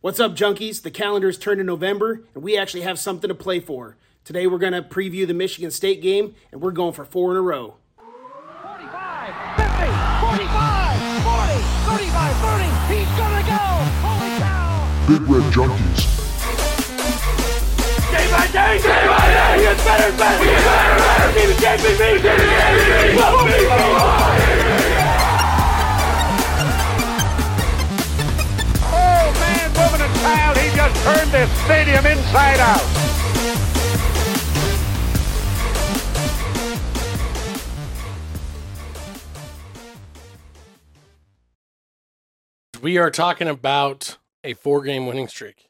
What's up, junkies? The calendar calendar's turned to November, and we actually have something to play for. Today, we're going to preview the Michigan State game, and we're going for four in a row. 45, 50, 45, 40, 35, 30. He's gonna go. Holy cow. Big Red Junkies. Day by day, day by day, he gets better and better. He gets better and better. Team is JPP. Team is JPP. Child, he just turned this stadium inside out. We are talking about a four game winning streak.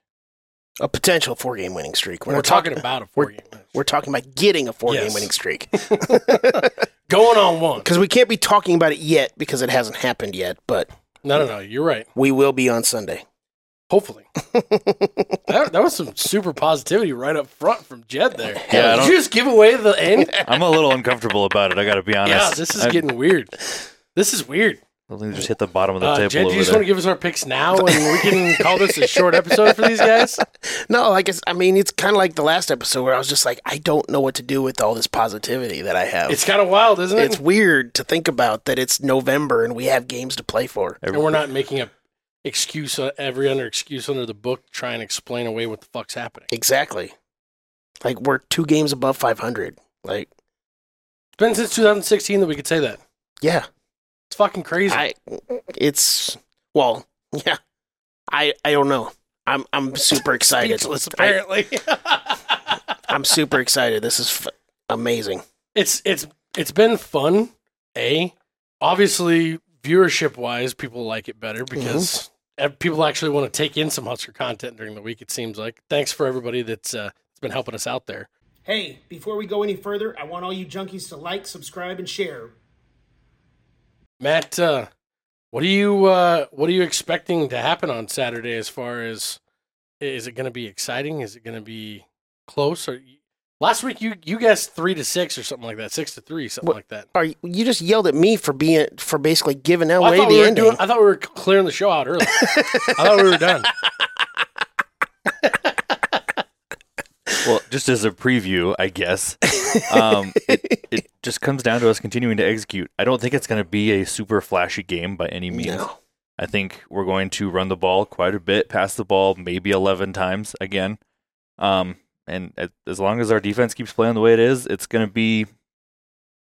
a potential four game winning streak. We're, talking, about a four we're, game winning we're talking about getting a four game Yes. winning streak Going on one. because we can't be talking about it yet because it hasn't happened yet. But No, no, no. You're right. we will be on Sunday. Hopefully. that, that was some super positivity right up front from Jed there. Yeah, Did you just give away the end? I'm a little uncomfortable about it. I got to be honest. yeah, this is I- getting weird. This is weird. Let me just hit the bottom of the Uh, table Jed, do you just there. want to give us our picks now and we can call this a short episode for these guys? No, I guess I mean it's kind of like the last episode where I was just like, I don't know what to do with all this positivity that I have. It's kind of wild, isn't it? it's weird to think about that it's November and we have games to play for. and we're not making a excuse uh, every under excuse under the book to try and explain away what the fuck's happening. Exactly. Like we're two games above 500. Like, It's been since 2016 that we could say that. yeah, It's fucking crazy. I, it's well, yeah. I I don't know. I'm I'm super excited. Speechless, I, apparently. I'm super excited. This is f- amazing. it's it's it's been fun. A obviously viewership wise, people like it better because ev- people actually want to take in some Husker content during the week. It seems like. Thanks for everybody that's uh, that's been helping us out there. Hey, before we go any further, I want all you junkies to like, subscribe, and share. Matt, uh, what are you uh, what are you expecting to happen on Saturday? As far as is it going to be exciting? Is it going to be close? Or last week you you guessed three to six or something like that, six to three, something What- like that. Are you, you just yelled at me for being for basically giving Well, away thought the we ending? doing, I thought we were clearing the show out early. I thought we were done. Well, just as a preview, I guess, um, it, it just comes down to us continuing to execute. I don't think it's going to be a super flashy game by any means. No. I think we're going to run the ball quite a bit, pass the ball maybe 11 times again. Um, and as long as our defense keeps playing the way it is, it's going to be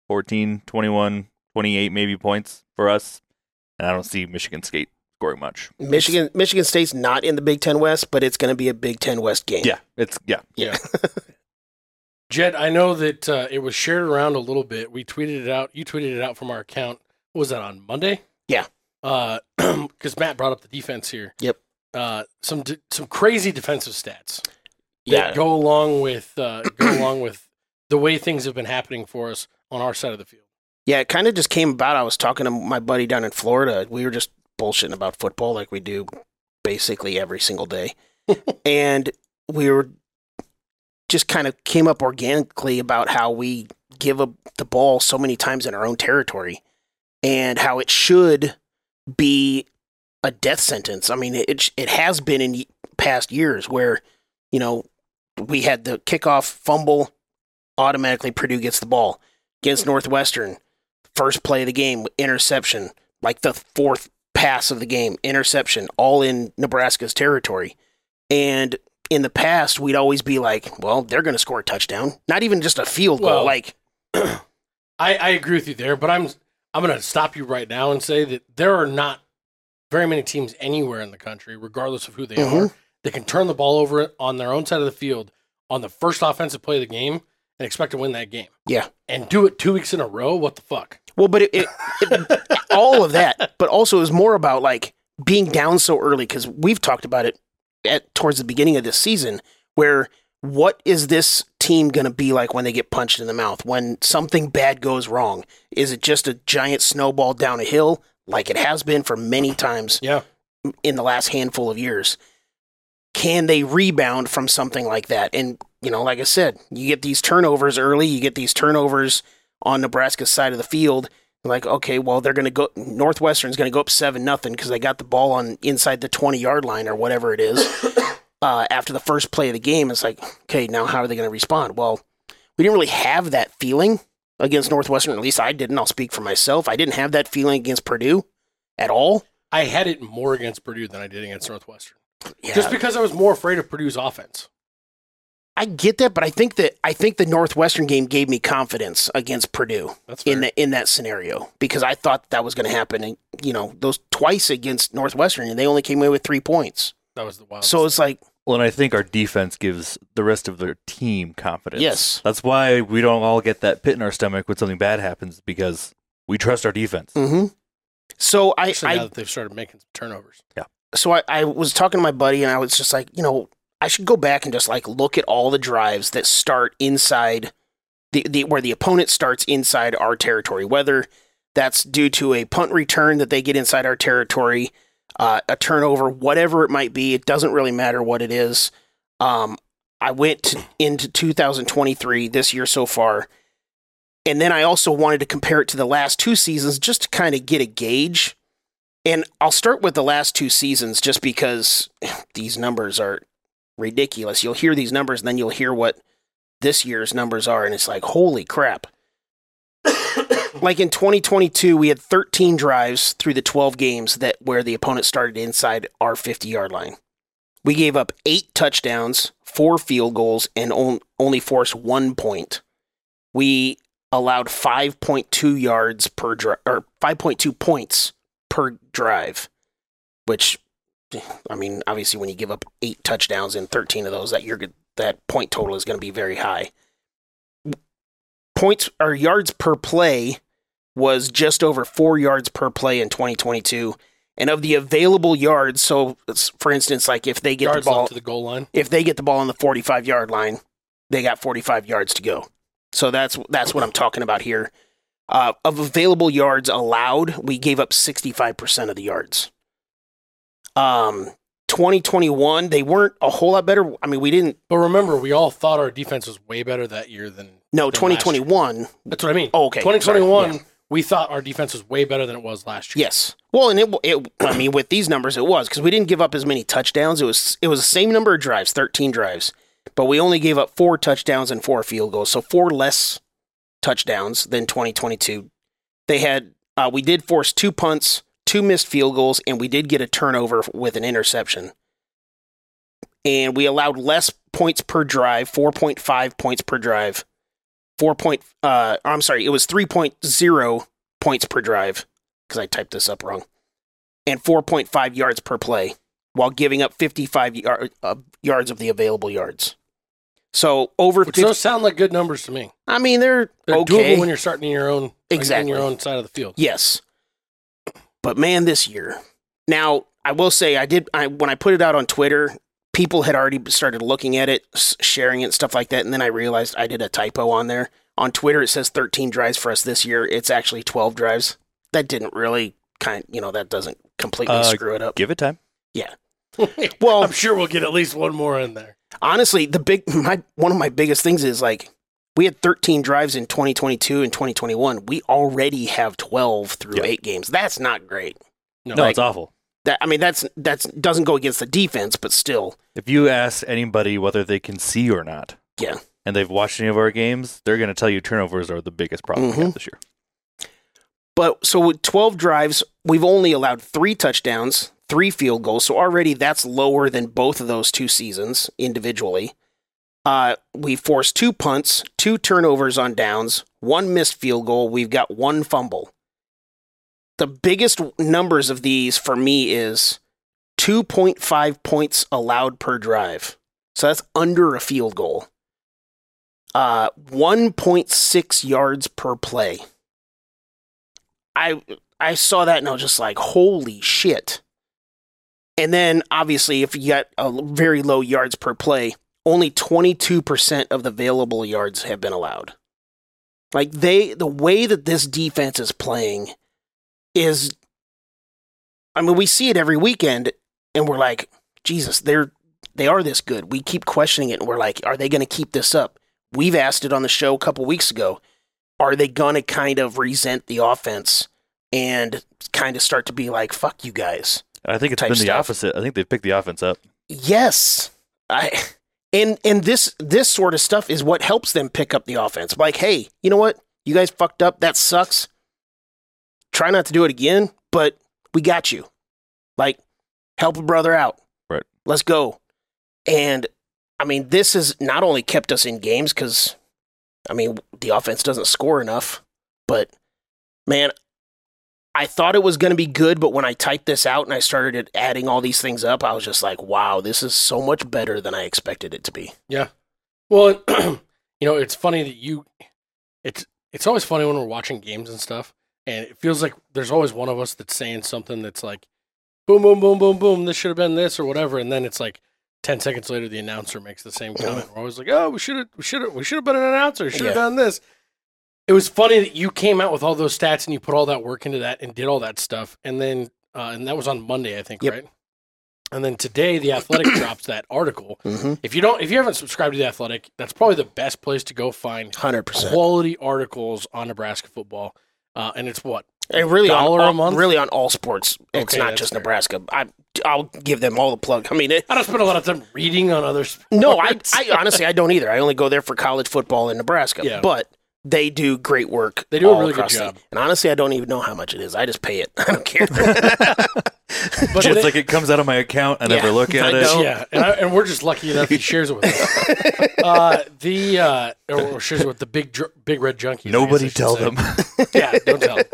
14, 21, 28 maybe points for us. And I don't see Michigan State scoring much. Michigan Michigan State's not in the Big Ten West, but it's going to be a Big Ten West game. Yeah, it's yeah. Yeah. Jed, I know that uh, it was shared around a little bit. We tweeted it out. You tweeted it out from our account. What was that on Monday? Yeah. Because Matt brought up the defense here. Yep. Uh, some d- some crazy defensive stats that Yeah. go along with uh, go along with the way things have been happening for us on our side of the field. Yeah, it kind of just came about. I was talking to my buddy down in Florida. We were just bullshitting about football like we do basically every single day. and we were just kind of came up organically about how we give up the ball so many times in our own territory and how it should be a death sentence. I mean, it it has been in past years where, you know, we had the kickoff fumble, automatically Purdue gets the ball against Northwestern. First play of the game, interception, like the fourth pass of the game, interception, all in Nebraska's territory. And in the past, we'd always be like, well, they're going to score a touchdown. Not even just a field goal. Well- like, I, I agree with you there, but I'm I'm going to stop you right now and say that there are not very many teams anywhere in the country, regardless of who they Mhm. are, that can turn the ball over on their own side of the field on the first offensive play of the game and expect to win that game. Yeah. and do it two weeks in a row. What the fuck? well, but it, it, it all of that, but also it was more about like being down so early because we've talked about it at towards the beginning of this season where what is this team going to be like when they get punched in the mouth when something bad goes wrong is it just a giant snowball down a hill like it has been for many times Yeah, in the last handful of years can they rebound from something like that and you know like i said you get these turnovers early you get these turnovers on nebraska's side of the field Like, okay, well, they're going to go. Northwestern's going to go up seven nothing because they got the ball on inside the twenty yard line or whatever it is. uh, after the first play of the game, it's like, okay, now how are they going to respond? Well, we didn't really have that feeling against Northwestern. At least I didn't. I'll speak for myself. I didn't have that feeling against Purdue at all. I had it more against Purdue than I did against Northwestern. Yeah, Just because I was more afraid of Purdue's offense. I get that, but I think that I think the Northwestern game gave me confidence against Purdue. In that in that scenario because I thought that was going to happen. And you know, those twice against Northwestern, and they only came away with three points. that was the wild. So it's like, Well, and I think our defense gives the rest of their team confidence. Yes. That's why we don't all get that pit in our stomach when something bad happens because we trust our defense. hmm so I, Especially now I that they've started making some turnovers. So I, I was talking to my buddy, and I was just like, you know, I should go back and just like look at all the drives that start inside the, the where the opponent starts inside our territory, whether that's due to a punt return that they get inside our territory, uh, a turnover, whatever it might be. It doesn't really matter what it is. Um, I went to, into 2023 this year so far, and then I also wanted to compare it to the last two seasons just to kind of get a gauge. And I'll start with the last two seasons just because these numbers are ridiculous. You'll hear these numbers and then you'll hear what this year's numbers are, and it's like, holy crap. like in 2022, we had 13 drives through the 12 games that where the opponent started inside our 50 yard line. We gave up eight touchdowns, four field goals, and on, only forced one point. We allowed 5.2 yards per drive, or 5.2 points per drive, which, I mean, obviously, when you give up eight touchdowns and 13 of those, that you're that point total is going to be very high. Points or yards per play was just over four yards per play in 2022. And of the available yards, so for instance, like if they get Yards the ball, to the goal line. if they get the ball on the 45 yard line, they got 45 yards to go. So that's that's what I'm talking about here. Uh, of available yards allowed, we gave up 65% of the yards. Um, 2021, they weren't a whole lot better. I mean, we didn't. But remember, we all thought our defense was way better that year than No, than last year. 2021. That's what I mean. Oh, okay. 2021, Sorry, we thought our defense was way better than it was last year. Yes. Well, and it, it I mean, with these numbers, it was because we didn't give up as many touchdowns. It was it was the same number of drives, 13 drives, but we only gave up four touchdowns and four field goals, so four less touchdowns than 2022. They had uh, we did force two punts, two missed field goals, and we did get a turnover with an interception. And we allowed less points per drive, 4.5 points per drive. 4 point uh I'm sorry, it was 3.0 points per drive because I typed this up wrong, and 4.5 yards per play, while giving up 55 yard, uh, yards of the available yards. So over Which 50, those sound like good numbers to me. I mean they're, They're okay. doable when you're starting in your own Exactly. in your own side of the field. yes, but man, this year. Now I will say I did. I when I put it out on Twitter, people had already started looking at it, sharing it, stuff like that, and then I realized I did a typo on there. On Twitter, it says 13 drives for us this year. It's actually 12 drives. That didn't really kind, you know, that doesn't completely Uh, screw it up. Give it time. Yeah. well, I'm sure we'll get at least one more in there. Honestly, the big my one of my biggest things is like we had 13 drives in 2022 and 2021. We already have 12 through Yeah. eight games. That's not great. No, No, Like- it's awful. That I mean, that's that's doesn't go against the defense, but still, If you ask anybody whether they can see or not, Yeah. and they've watched any of our games, they're going to tell you turnovers are the biggest problem we Mhm. have this year. But so with 12 drives, we've only allowed three touchdowns, three field goals. So already that's lower than both of those two seasons individually. Uh, we forced two punts, two turnovers on downs, one missed field goal. We've got one fumble. The biggest numbers of these for me is 2.5 points allowed per drive. So that's under a field goal. Uh, 1.6 yards per play. I I saw that and I was just like, holy shit. And then obviously, if you got a very low yards per play, only 22% of the available yards have been allowed. Like they, the way that this defense is playing is, I mean, we see it every weekend and we're like, Jesus, they're, they are this good. We keep questioning it and we're like, are they going to keep this up? We've asked it on the show a couple weeks ago. are they going to kind of resent the offense and kind of start to be like, fuck you guys? I think it's been the stuff. opposite. I think they've picked the offense up. Yes. I and and this this sort of stuff is what helps them pick up the offense. Like, hey, you know what? You guys fucked up. That sucks. Try not to do it again, but we got you. Like, help a brother out. Right. Let's go. And I mean, this has not only kept us in games because, I mean, the offense doesn't score enough, but man, I thought it was going to be good, but when I typed this out and I started adding all these things up, I was just like, wow, this is so much better than I expected it to be. Yeah. Well, you know, it's funny that you it's it's always funny when we're watching games and stuff, and it feels like there's always one of us that's saying something that's like boom boom boom boom boom, this should have been this or whatever, and then it's like 10 seconds later the announcer makes the same comment. We're always like, "Oh, we should have we should have we should have been an announcer. Should have Yeah. done this." It was funny that you came out with all those stats and you put all that work into that and did all that stuff, and then uh, and that was on Monday, I think, Yep. right? And then today, the Athletic drops that article. Mm-hmm. If you don't, if you haven't subscribed to the Athletic, that's probably the best place to go find 100%. quality articles on Nebraska football. Uh, and it's what And really on, Dollar a all, month? really on all sports. It's Okay, not just fair. Nebraska. I, I'll give them all the plug. I mean, it, I don't spend a lot of time reading on other sports. no, I, I honestly, I don't either. I only go there for college football in Nebraska. Yeah. But they do great work. They do a really good across the- job. And honestly, I don't even know how much it is. I just pay it. I don't care. but It's they- like it comes out of my account. I never Yeah, look at I it. yeah, and, I, and we're just lucky enough he shares it with us. Uh, the uh, or shares it with the big big red junkie. Nobody tell them. Yeah, don't tell them.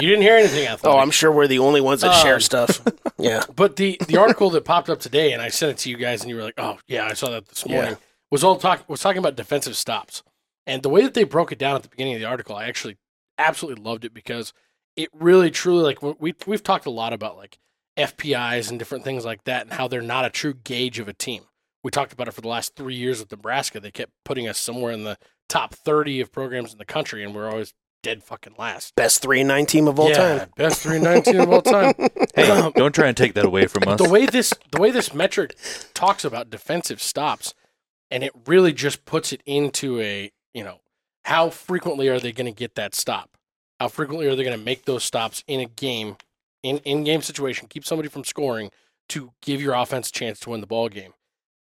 You didn't hear anything, athletic. oh, I'm sure we're the only ones that share Um, stuff. Yeah. But the the article that popped up today, and I sent it to you guys, and you were like, "Oh yeah, I saw that this morning." Yeah. Was all talk was talking about defensive stops, and the way that they broke it down at the beginning of the article, I actually absolutely loved it because it really truly like we we've talked a lot about like FPIs and different things like that, and how they're not a true gauge of a team. We talked about it for the last three years with Nebraska. They kept putting us somewhere in the top thirty of programs in the country, and we're always dead fucking last. Best 3 and 9 team of all yeah, time. best three nineteen of all time. Hey, um, don't try and take that away from us. the way this the way this metric talks about defensive stops and it really just puts it into a you know how frequently are they going to get that stop how frequently are they going to make those stops in a game in in game situation keep somebody from scoring to give your offense a chance to win the ball game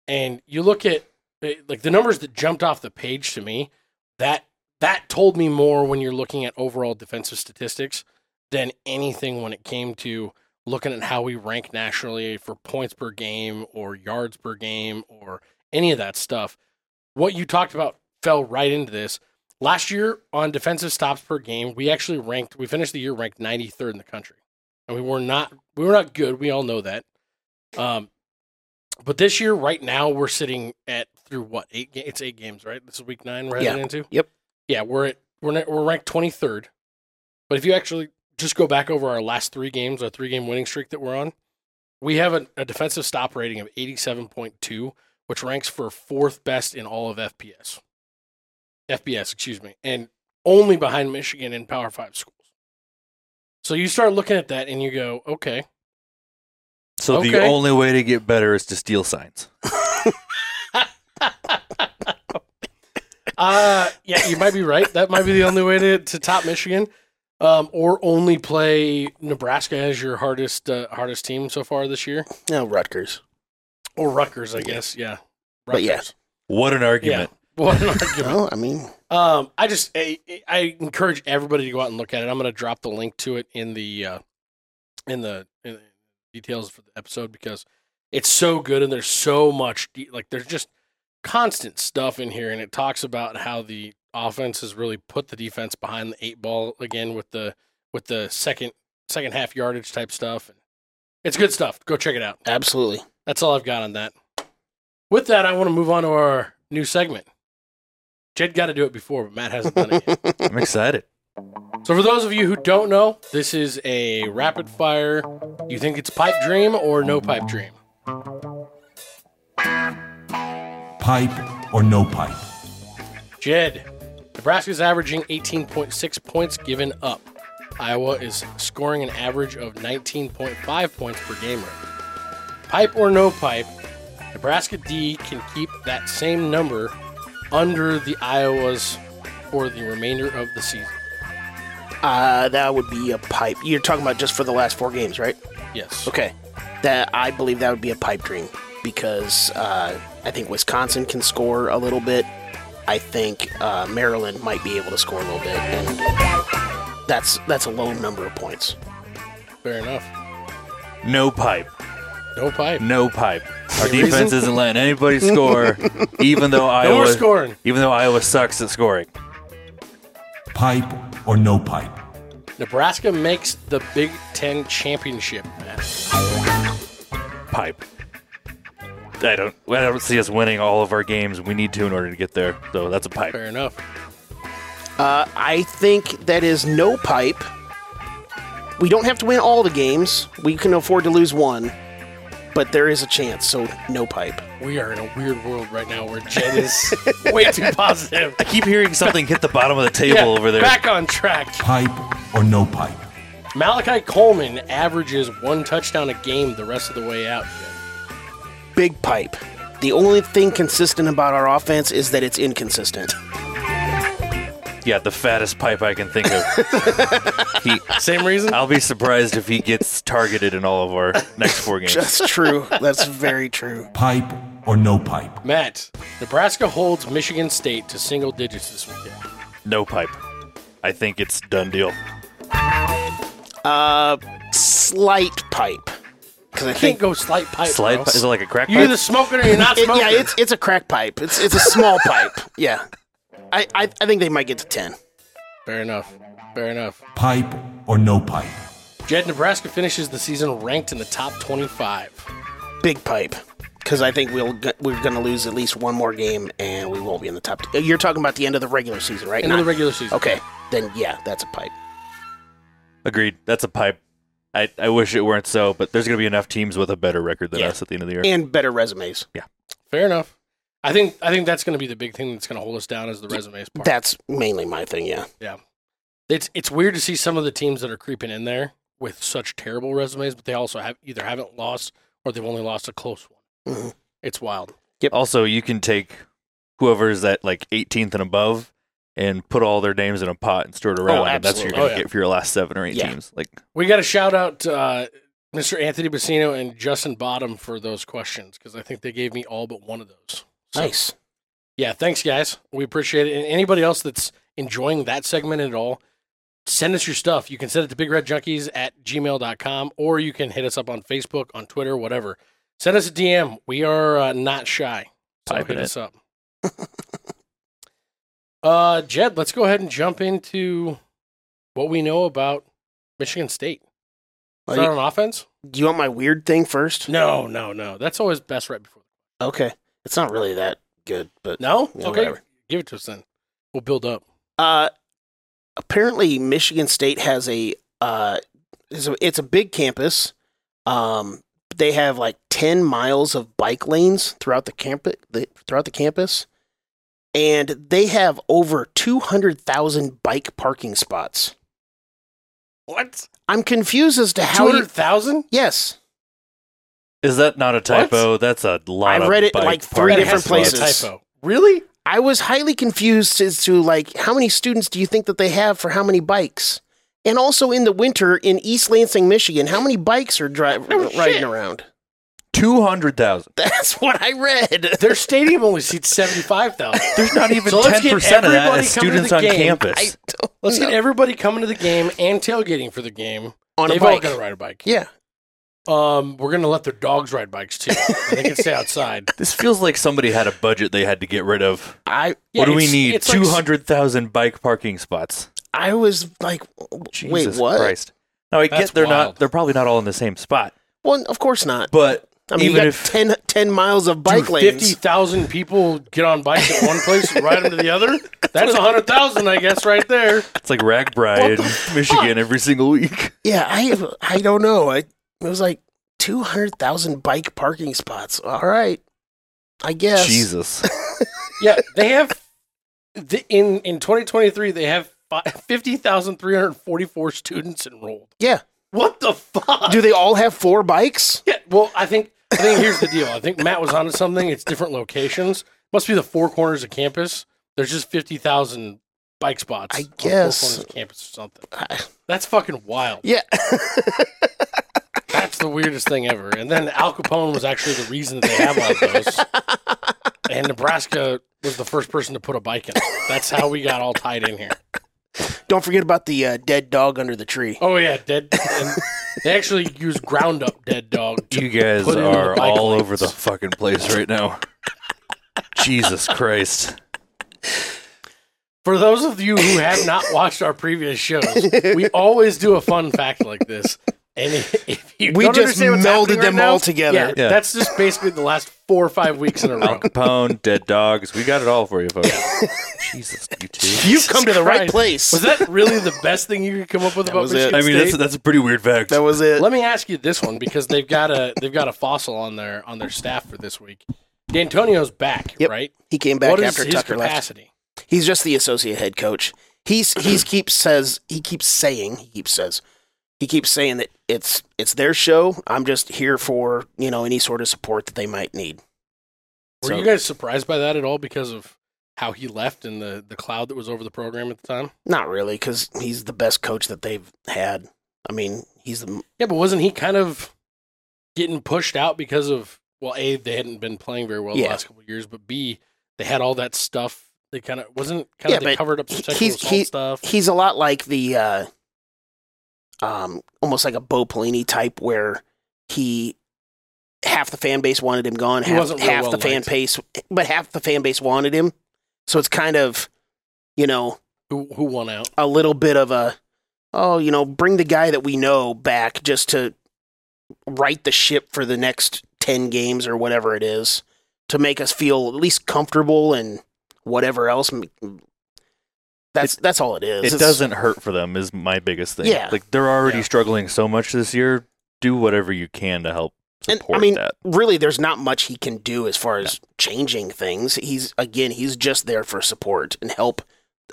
and you look at eh, like the numbers that jumped off the page to me that that told me more when you're looking at overall defensive statistics than anything when it came to looking at how we rank nationally for points per game or yards per game or any of that stuff. What you talked about fell right into this. Last year on defensive stops per game, we actually ranked we finished the year ranked 93rd in the country. And we were not we were not good, we all know that. Um but this year right now we're sitting at through what? 8 ga- it's 8 games, right? This is week 9 we're heading Yeah. into. Yep. Yeah, we're at we're na- we're ranked 23rd. But if you actually just go back over our last three games, our three game winning streak that we're on, we have a, a defensive stop rating of 87.2, which ranks for fourth best in all of FPS. FBS, excuse me, and only behind Michigan in Power Five schools. So you start looking at that and you go, okay, so the only way to get better is to steal signs. uh, yeah, you might be right. That might be the only way to, to top Michigan, um, or only play Nebraska as your hardest uh, hardest team so far this year, No, Rutgers. or Rutgers, I guess. Yeah, But yeah. What an yeah. What an argument. Well, I mean, Um, I just I, I encourage everybody to go out and look at it. I'm going to drop the link to it in the uh, in the in the details for the episode because it's so good and there's so much de- like there's just constant stuff in here and it talks about how the offense has really put the defense behind the eight ball again with the with the second second half yardage type stuff and it's good stuff. Go check it out. absolutely. That's all I've got on that. With that, I want to move on to our new segment. Jed got to do it before, but Matt hasn't done it yet. I'm excited. so, for those of you who don't know, this is a rapid fire. You think it's pipe dream or no pipe dream? Pipe or no pipe? Jed, Nebraska's averaging 18.6 points given up. Iowa is scoring an average of 19.5 points per game rate. Pipe or no pipe, Nebraska D can keep that same number under the Iowa's for the remainder of the season? Uh, that would be a pipe. You're talking about just for the last four games, right? Yes. Okay. That I believe that would be a pipe dream because uh, I think Wisconsin can score a little bit. I think uh, Maryland might be able to score a little bit, and that's that's a low number of points. Fair enough. No pipe. No pipe. No pipe. Our Any defense reason? isn't letting anybody score, even though No more Iowa scoring. even though Iowa sucks at scoring. Pipe or no pipe? Nebraska makes the Big Ten championship. Matt. Pipe. I don't. I don't see us winning all of our games. We need to in order to get there. So that's a pipe. Fair enough. Uh, I think that is no pipe. We don't have to win all the games. We can afford to lose one, but there is a chance. So no pipe. We are in a weird world right now where Jed is way too positive. I keep hearing something hit the bottom of the table Yeah, over there. Back on track. Pipe or no pipe? Malachi Coleman averages one touchdown a game the rest of the way out. Big pipe. The only thing consistent about our offense is that it's inconsistent. Yeah, the fattest pipe I can think of. he, Same reason? I'll be surprised if he gets targeted in all of our next four games. That's true. That's very true. Pipe or no pipe? Matt, Nebraska holds Michigan State to single digits this weekend. No pipe. I think it's done deal. Uh, slight pipe. Because I You can't go slight pipe. Slide bro. pi- is it like a crack You're pipe? either smoking or you're not it, smoking. yeah, it's it's a crack pipe. It's it's a small pipe. Yeah, I, I I think they might get to ten. Fair enough. Fair enough. Pipe or no pipe? Jed, Nebraska finishes the season ranked in the top 25. Big pipe. Because I think we'll we're going to lose at least one more game, and we won't be in the top. T- uh, You're talking about the end of the regular season, right? End of the regular season. Okay, then yeah, that's a pipe. Agreed. That's a pipe. I, I wish it weren't so, but there's going to be enough teams with a better record than Yeah. us at the end of the year. And better resumes. Yeah. Fair enough. I think I think that's going to be the big thing that's going to hold us down is the resumes part. That's mainly my thing. Yeah. yeah. It's it's weird to see some of the teams that are creeping in there with such terrible resumes, but they also have either haven't lost or they've only lost a close one. Mhm. It's wild. Also, you can take whoever's at like 18th and above and put all their names in a pot and stir it around, and that's what you're going to Oh, yeah. get for your last seven or eight Yeah. teams. Like, We got to shout out uh, Mr. Anthony Bassino and Justin Bottom for those questions because I think they gave me all but one of those. So, Nice. Yeah, thanks, guys. We appreciate it. And anybody else that's enjoying that segment at all, send us your stuff. You can send it to bigredjunkies at gmail.com or you can hit us up on Facebook, on Twitter, whatever. Send us a DM. We are uh, not shy. So hit it. us up. uh, Jed, let's go ahead and jump into what we know about Michigan State. Well, Start you- on offense? Do you want my weird thing first? No, no, no. That's always best right before. Okay. It's not really that good, but No? Okay. whatever. Give it to us then. We'll build up. Uh, apparently, Michigan State has a uh, it's a, it's a big campus. Um, they have like ten miles of bike lanes throughout the campus. The, throughout the campus, and they have over two hundred thousand bike parking spots. What? I'm confused as to how. 200,000? yes, is that not a typo? That's a lot. I of read it bike like three different spots. places. typo. Really? I was highly confused as to like how many students do you think that they have for how many bikes? And also in the winter in East Lansing, Michigan, how many bikes are driving Oh, shit. riding around? Two hundred thousand. That's what I read. Their stadium only seats 75,000. There's not even So ten get percent of that everybody as students on game. campus. Let's know. get everybody coming to the game and tailgating for the game. on a They've all bike. got to ride a bike. Yeah. Um, we're going to let their dogs ride bikes too. they can stay outside. This feels like somebody had a budget they had to get rid of. I Yeah, what do we need? like Two hundred thousand bike parking spots. I was like wait, Jesus what? Christ. Now I That's get they're wild. not. They're probably not all in the same spot. Well, of course not. But I mean, even if 10, 10 miles of bike lanes. 50,000 people get on bikes at one place and ride them to the other. That's 100,000, I guess, right there. it's like RAGBRAI in Michigan every single week. Yeah, I I don't know. I it was like two hundred thousand bike parking spots. All right, I guess. Jesus. Yeah, they have the, in in 2023 they have fi- 50,344 students enrolled. Yeah. What the fuck? Do they all have four bikes? Yeah, well, I think I think here's the deal. I think Matt was onto something. It's different locations. Must be the four corners of campus. There's just 50,000 bike spots. I on Four guess. Corners campus or something. I- That's fucking wild. yeah. That's the weirdest thing ever. And then Al Capone was actually the reason that they have all of those. And Nebraska was the first person to put a bike in. That's how we got all tied in here. Don't forget about the uh, dead dog under the tree. Oh yeah, dead. And they actually use ground up dead dog. To You guys put into the are all lanes. over the fucking place right now. Jesus Christ. For those of you who have not watched our previous shows, we always do a fun fact like this. And if if you We don't just what's melded happening right them now, all together. Yeah, Yeah. that's just basically the last four or five weeks in a row. Al Capone, dead dogs. We got it all for you, folks. Jesus, you two. You've come to the right place. Was that really the best thing you could come up with about was it. Michigan I mean, State? that's that's a pretty weird fact. that was it. Let me ask you this one because they've got a they've got a fossil on their on their staff for this week. Dantonio's back, Yep. right? he came back what is after his Tucker left. He's just the associate head coach. He's he's keeps says he keeps saying he keeps says he keeps saying that it's it's their show. I'm just here for you know any sort of support that they might need. Were So- you guys surprised by that at all because of how he left and the the cloud that was over the program at the time? Not really, because he's the best coach that they've had. I mean, he's the Yeah, but wasn't he kind of getting pushed out because of well, a they hadn't been playing very well the last couple of years, but b they had all that stuff. They kind of wasn't kind Yeah, of covered up some sexual he's- he- stuff. he's a lot like the uh, um almost like a Bo Pelini type where he half the fan base wanted him gone, half, half well the fan base but half the fan base wanted him. So it's kind of you know who who won out? a little bit of a oh you know bring the guy that we know back just to right the ship for the next 10 games or whatever it is to make us feel at least comfortable and whatever else that's that's all it is it It's- doesn't hurt for them is my biggest thing. Yeah. Like they're already Yeah. struggling so much this year. Do whatever you can to help and support I mean that. really there's not much he can do as far as changing things he's again he's just there for support and help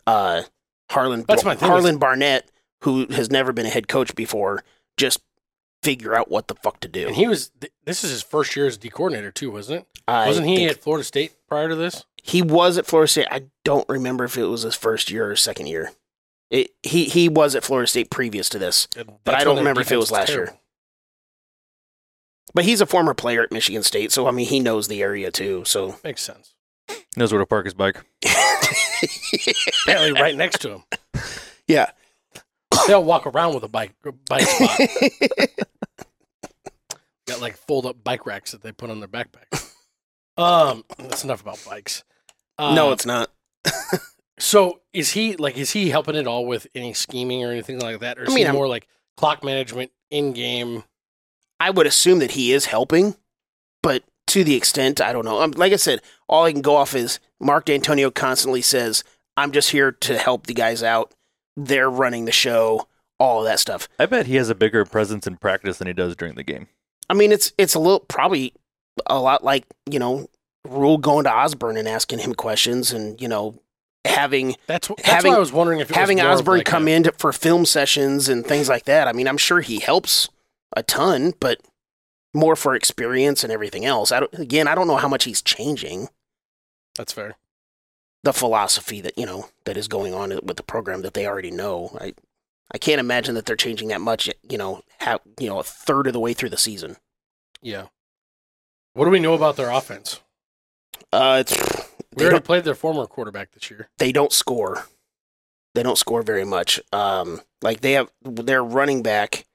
uh Harlon That's my thing Harlon Barnett who has never been a head coach before just figure out what the fuck to do And he was th- this is his first year as D coordinator too, wasn't it? I Wasn't he at Florida State prior to this? he was at Florida State. I don't remember if it was his first year or second year. It, he he was at Florida State previous to this, But I don't remember if it was defense last year. but he's a former player at Michigan State, so I mean he knows the area too. So Makes sense. Knows where to park his bike. Apparently, right next to him, yeah, they'll walk around with a bike bike spot. Got like fold up bike racks that they put on their backpacks. Um, that's enough about bikes. Uh, no, it's not. so. Is he like? Is he helping at all with any scheming or anything like that, or is I mean, he I'm- more like clock management in game? I would assume that he is helping, but to the extent I don't know. Um, like I said, all I can go off is Mark Dantonio constantly says, "I'm just here to help the guys out. They're running the show." All of that stuff. I bet he has a bigger presence in practice than he does during the game. I mean, it's it's a little probably a lot like you know Rhule going to Osborne and asking him questions, and you know having That's that's Having- why I was wondering if having Osborne like come a- in to, for film sessions and things like that. I mean, I'm sure he helps a ton, but more for experience and everything else. I don't, again, I don't know how much he's changing That's fair. the philosophy that you know that is going on with the program that they already know. I I can't imagine that they're changing that much. You know, how you know a third of the way through the season. Yeah. What do we know about their offense? Uh, it's We they already don't, played their former quarterback this year. they don't score. They don't score very much. Um, like they have their running back.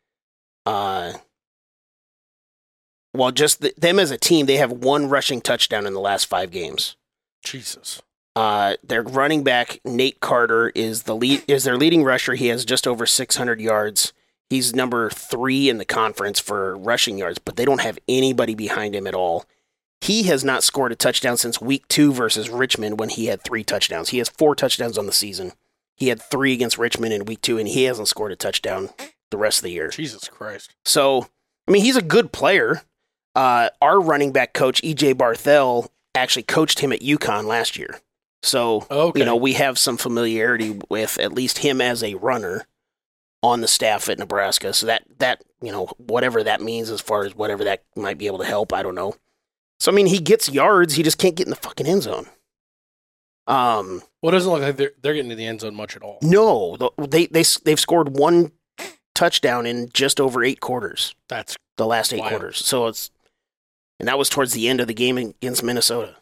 Uh, well, just th- them as a team, they have one rushing touchdown in the last five games. Jesus. Uh, their running back Nate Carter is the lead is their leading rusher. He has just over 600 yards. He's number three in the conference for rushing yards, but they don't have anybody behind him at all. He has not scored a touchdown since week two versus Richmond when he had three touchdowns. He has four touchdowns on the season. He had three against Richmond in week two, and he hasn't scored a touchdown the rest of the year. Jesus Christ. So, I mean, he's a good player. Uh, our running back coach, EJ Barthel, actually coached him at UConn last year. So, Okay. you know, we have some familiarity with at least him as a runner on the staff at Nebraska. So that, that, you know, whatever that means as far as whatever that might be able to help, I don't know. So, I mean, he gets yards, he just can't get in the fucking end zone. Um, Well, it doesn't look like they're, they're getting to the end zone much at all. no, they they they've scored one touchdown in just over eight quarters. That's The last eight Wild. quarters. So it's and that was towards the end of the game against Minnesota.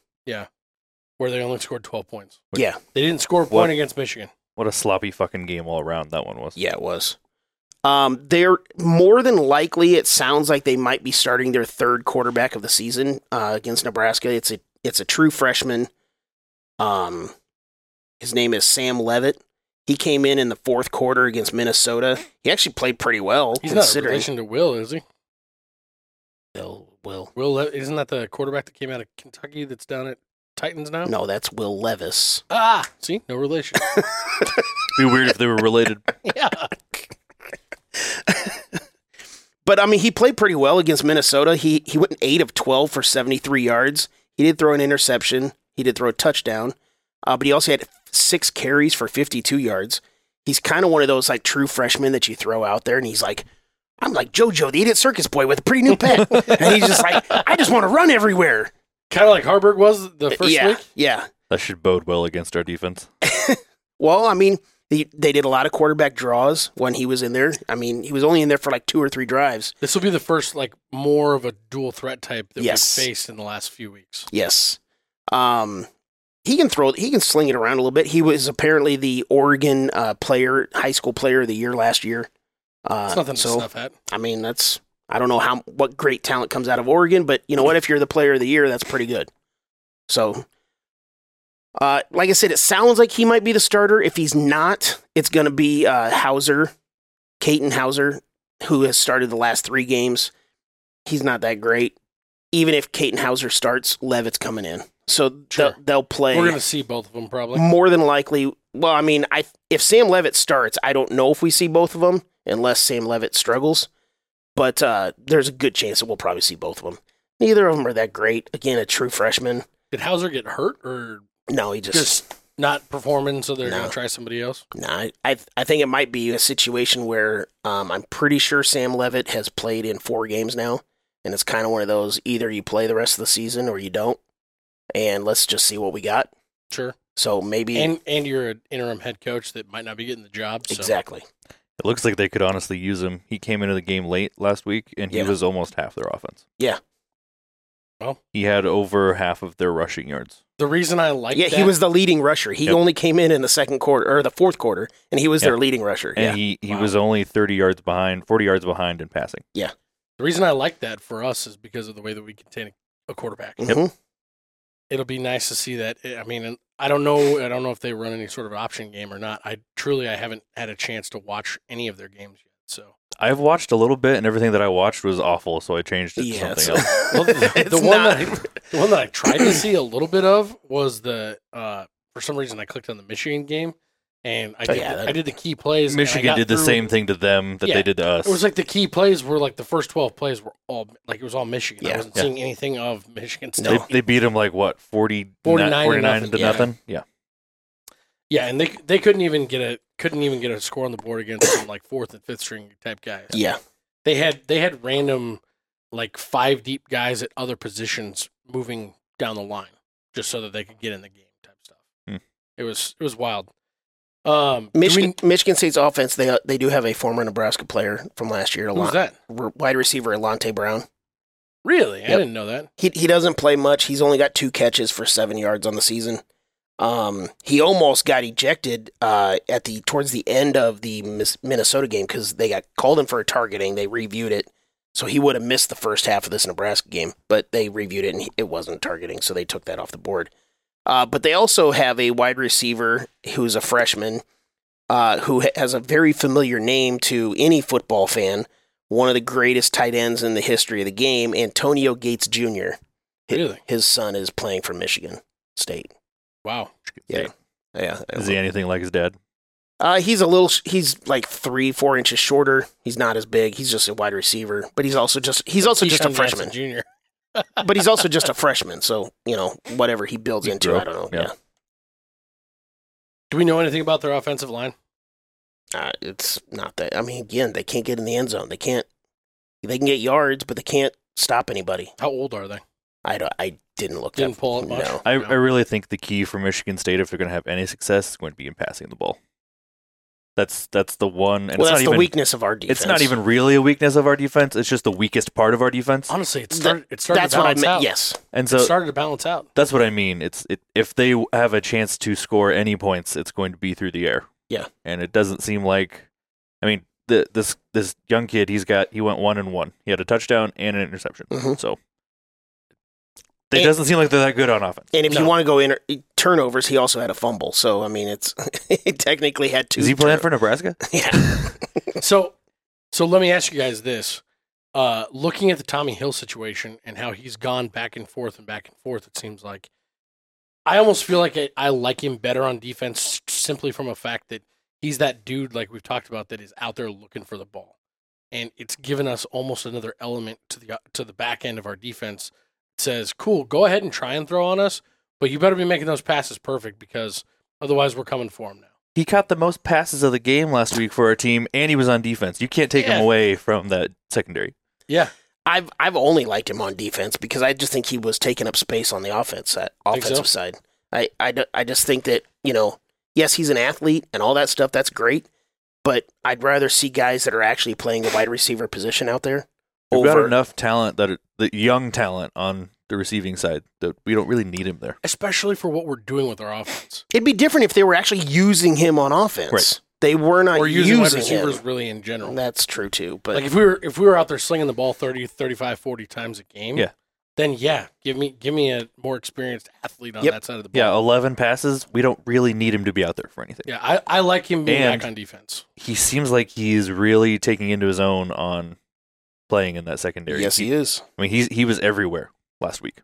Where they only scored 12 points. Yeah, They didn't score a What? point against Michigan. What a sloppy fucking game all around that one was. yeah, it was. Um, they're more than likely. It sounds like they might be starting their third quarterback of the season uh, against Nebraska. It's a it's a true freshman. Um, his name is Sam Leavitt. He came in in the fourth quarter against Minnesota. He actually played pretty well, He's not a considering. relation to Will, is he? Will, Will. Will Le- isn't that the quarterback that came out of Kentucky that's down at Titans now? No, that's Will Levis. Ah, see, no relation. Be weird if they were related. yeah. But I mean, he played pretty well against Minnesota. He he went eight of twelve for seventy three yards. He did throw an interception. He did throw a touchdown. Uh, but he also had six carries for fifty two yards. He's kind of one of those like true freshmen that you throw out there, and he's like, I'm like JoJo, the idiot circus boy with a pretty new pet, and he's just like, I just want to run everywhere. Kind of like Haarberg was the first yeah, week. yeah. That should bode well against our defense. Well, I mean, they, they did a lot of quarterback draws when he was in there. I mean, he was only in there for like two or three drives. This will be the first, like, more of a dual threat type that Yes. we've faced in the last few weeks. Yes. Um, he can throw. He can sling it around a little bit. He was apparently the Oregon uh, player, high school player of the year last year. Uh, It's nothing to so snuff at. I mean, that's I don't know how what great talent comes out of Oregon, but you know what? If you're the player of the year, that's pretty good. So, uh, like I said, it sounds like he might be the starter. If he's not, it's going to be uh, Houser, Katin Houser, who has started the last three games. He's not that great. Even if Katin Houser starts, Leavitt's coming in, so Sure. they'll, they'll play We're going to see both of them probably. more than likely. Well, I mean, I if Sam Leavitt starts, I don't know if we see both of them unless Sam Leavitt struggles. But uh, there's a good chance that we'll probably see both of them. Neither of them are that great. Again, a true freshman. Did Houser get hurt or No, he just, just not performing, so they're No. going to try somebody else? nah. I- I I think it might be a situation where um, I'm pretty sure Sam Leavitt has played in four games now, and it's kind of one of those either you play the rest of the season or you don't, and let's just see what we got. Sure. So maybe And and you're an interim head coach that might not be getting the job. So. exactly. It looks like they could honestly use him. He came into the game late last week, and he Yeah. was almost half their offense. Yeah. Well. he had over half of their rushing yards. The reason I like yeah, that, he was the leading rusher. He Yep. only came in in the second quarter or the fourth quarter, and he was Yep. their leading rusher. And yeah, he, he Wow. was only 30 yards behind, 40 yards behind in passing. Yeah. The reason I like that for us is because of the way that we contain a quarterback. Mhm. It'll be nice to see that. I mean, I don't know. I don't know if they run any sort of option game or not. I truly, I haven't had a chance to watch any of their games yet. So I've watched a little bit, and everything that I watched was awful, so I changed it to Yeah, something else. Well, the, the one not- that I, the one that I tried to see a little bit of was the uh, for some reason I clicked on the Michigan game and I did yeah, the, that- I did the key plays. Michigan did the through- same thing to them that Yeah. they did to us. It was like the key plays were like the first twelve plays were all like it was all Michigan. I Yeah. wasn't Yeah. seeing anything of Michigan State. they, they beat them like what 40 49 to 49 nothing, to yeah. nothing. Yeah, Yeah, and they they couldn't even get a couldn't even get a score on the board against some like fourth and fifth string type guys. yeah, They had they had random like five deep guys at other positions moving down the line just so that they could get in the game type stuff. Hmm. It was it was wild. Um, Michigan we- Michigan State's offense. They they do have a former Nebraska player from last year. who was that? Wide receiver Alante Brown. Really? I didn't know that. He he doesn't play much. He's only got two catches for seven yards on the season. Um, he almost got ejected uh, at the towards the end of the Minnesota game because they got called him for a targeting. They reviewed it, so he would have missed the first half of this Nebraska game. But they reviewed it and it wasn't targeting, so they took that off the board. Uh, but they also have a wide receiver who's a freshman uh, who has a very familiar name to any football fan. One of the greatest tight ends in the history of the game, Antonio Gates Jr. Really? His son is playing for Michigan State. Wow. Yeah. Yeah. Is he anything like his dad? Uh, he's a little, he's like three, four inches shorter. He's not as big. He's just a wide receiver, but he's also just he's also just a Keyshawn Johnson freshman. Junior. But he's also just a freshman. So you know whatever he builds He into, grew I don't know. yeah. Yeah, Do we know anything about their offensive line? Uh, it's not that. I mean, again, they can't get in the end zone. They can't. They can get yards, but they can't stop anybody. How old are they? I don't, I didn't look Didn't that pull it much? No. I, No. I really think the key for Michigan State, if they're going to have any success, is going to be in passing the ball. That's that's the one, and well, it's that's not the even weakness of our defense. it's not even really a weakness of our defense. It's just the weakest part of our defense. Honestly, it That- it started That's to what I balance meant. out. Yes. And so it started to balance out. that's what I mean. It's it, if they have a chance to score any points, it's going to be through the air. Yeah. and it doesn't seem like. I mean, the, this this young kid, he's got he went one and one. He had a touchdown and an interception. Mhm. So it And- doesn't seem like they're that good on offense. And if you want to go in turnovers, he also had a fumble. So I mean, it's he technically had two. Is he playing for Nebraska? Yeah. So, so let me ask you guys this: uh, looking at the Tommy Hill situation and how he's gone back and forth and back and forth, it seems like I almost feel like I, I like him better on defense simply from a fact that he's that dude, like we've talked about, that is out there looking for the ball, and it's given us almost another element to the to the back end of our defense. It says, "Cool, go ahead and try and throw on us, but you better be making those passes perfect because otherwise we're coming for him now." He caught the most passes of the game last week for our team, and he was on defense. You can't take Yeah. him away from that secondary. Yeah, I've I've only liked him on defense because I just think he was taking up space on the offense that Think so? offensive side. I, I, d- I just think that you know yes he's an athlete and all that stuff that's great, but I'd rather see guys that are actually playing the wide receiver position out there We've got enough talent that the young talent on the receiving side that we don't really need him there. especially for what we're doing with our offense. It'd be different if they were actually using him on offense. Right. They were not or using, wide using receivers him. really in general. That's true too. But like if we were if we were out there slinging the ball 30, 35, 40 times a game, Yeah. then yeah, give me give me a more experienced athlete on Yep. that side of the ball. Yeah, 11 passes. We don't really need him to be out there for anything. Yeah, I, I like him being And- back on defense. He seems like he's really taking into his own on playing in that secondary. yes, he is. I mean, he's he was everywhere last week.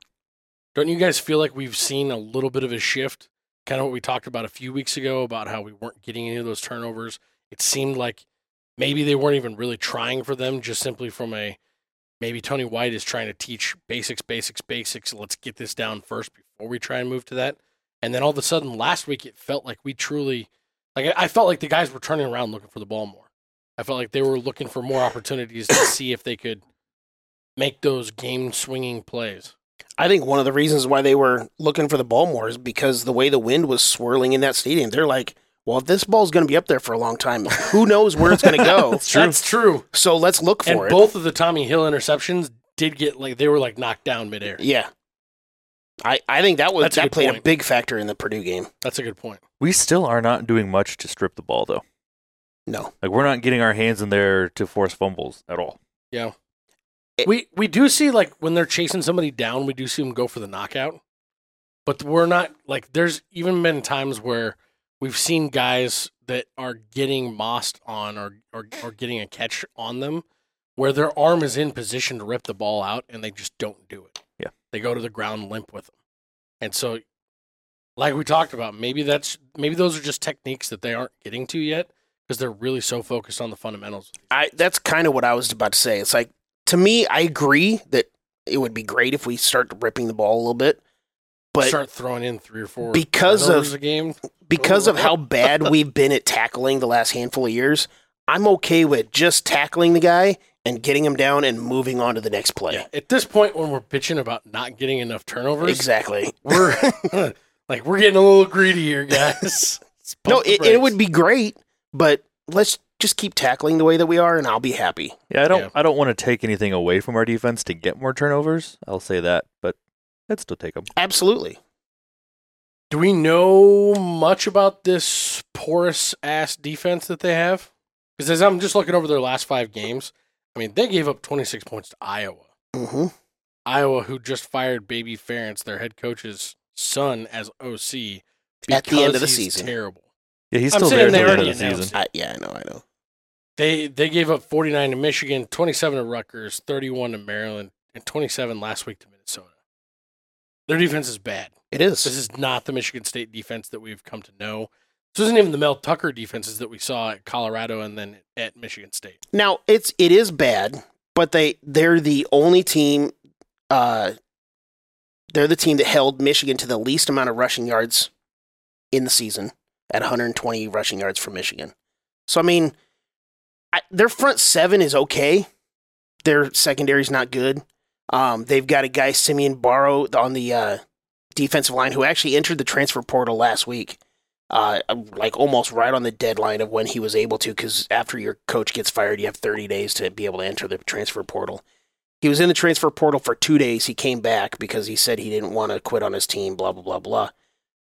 Don't you guys feel like we've seen a little bit of a shift? Kind of what we talked about a few weeks ago about how we weren't getting any of those turnovers. It seemed like maybe they weren't even really trying for them, just simply from a maybe Tony White is trying to teach basics, basics, basics. Let's get this down first before we try and move to that. And then all of a sudden, last week, it felt like we truly, like I I felt like the guys were turning around looking for the ball more. I felt like they were looking for more opportunities to see if they could make those game swinging plays. I think one of the reasons why they were looking for the ball more is because the way the wind was swirling in that stadium. They're like, well, if this ball's going to be up there for a long time, who knows where it's going to go? That's true. So let's look for And it. both of the Tommy Hill interceptions did get like they were like knocked down midair. yeah. I, I think that was That's that good played a big factor in the Purdue game. That's a good point. We still are not doing much to strip the ball though. No. Like we're not getting our hands in there to force fumbles at all. Yeah. It- we we do see like when they're chasing somebody down, we do see them go for the knockout. But we're not like there's even been times where we've seen guys that are getting mossed on or, or or getting a catch on them where their arm is in position to rip the ball out and they just don't do it. Yeah. They go to the ground limp with them. And so like we talked about, maybe that's maybe those are just techniques that they aren't getting to yet because they're really so focused on the fundamentals. I that's kind of what I was about to say. It's like to me, I agree that it would be great if we start ripping the ball a little bit, but start throwing in three or four Because of- a game. because of how bad we've been at tackling the last handful of years, I'm okay with just tackling the guy and getting him down and moving on to the next play. Yeah. At this point, when we're bitching about not getting enough turnovers, Exactly. we're like we're getting a little greedy here, guys. No, it, it would be great, but let's just keep tackling the way that we are, and I'll be happy. Yeah, I don't Yeah. I don't want to take anything away from our defense to get more turnovers. I'll say that, but I'd still take them. Absolutely. Do we know much about this porous ass defense that they have? Because as I'm just looking over their last five games, I mean they gave up 26 points to Iowa. hmm Iowa, who just fired Baby Ferentz, their head coach's son, as OC At the end of the season. Terrible. Yeah, he's I'm still there they until the end of the season. I, yeah, I know, I know. They they gave up 49 to Michigan, 27 to Rutgers, 31 to Maryland, and 27 last week to Minnesota. Their defense is bad. It is. This is not the Michigan State defense that we've come to know. This isn't even the Mel Tucker defenses that we saw at Colorado and then at Michigan State. Now it's it is bad, but they they're the only team. Uh, they're the team that held Michigan to the least amount of rushing yards in the season at 120 rushing yards for Michigan. So I mean, I, their front seven is okay. Their secondary is not good. Um, they've got a guy Simeon Barrow on the uh, defensive line who actually entered the transfer portal last week, uh, like almost right on the deadline of when he was able to. Because after your coach gets fired, you have 30 days to be able to enter the transfer portal. He was in the transfer portal for two days. He came back because he said he didn't want to quit on his team. Blah blah blah blah.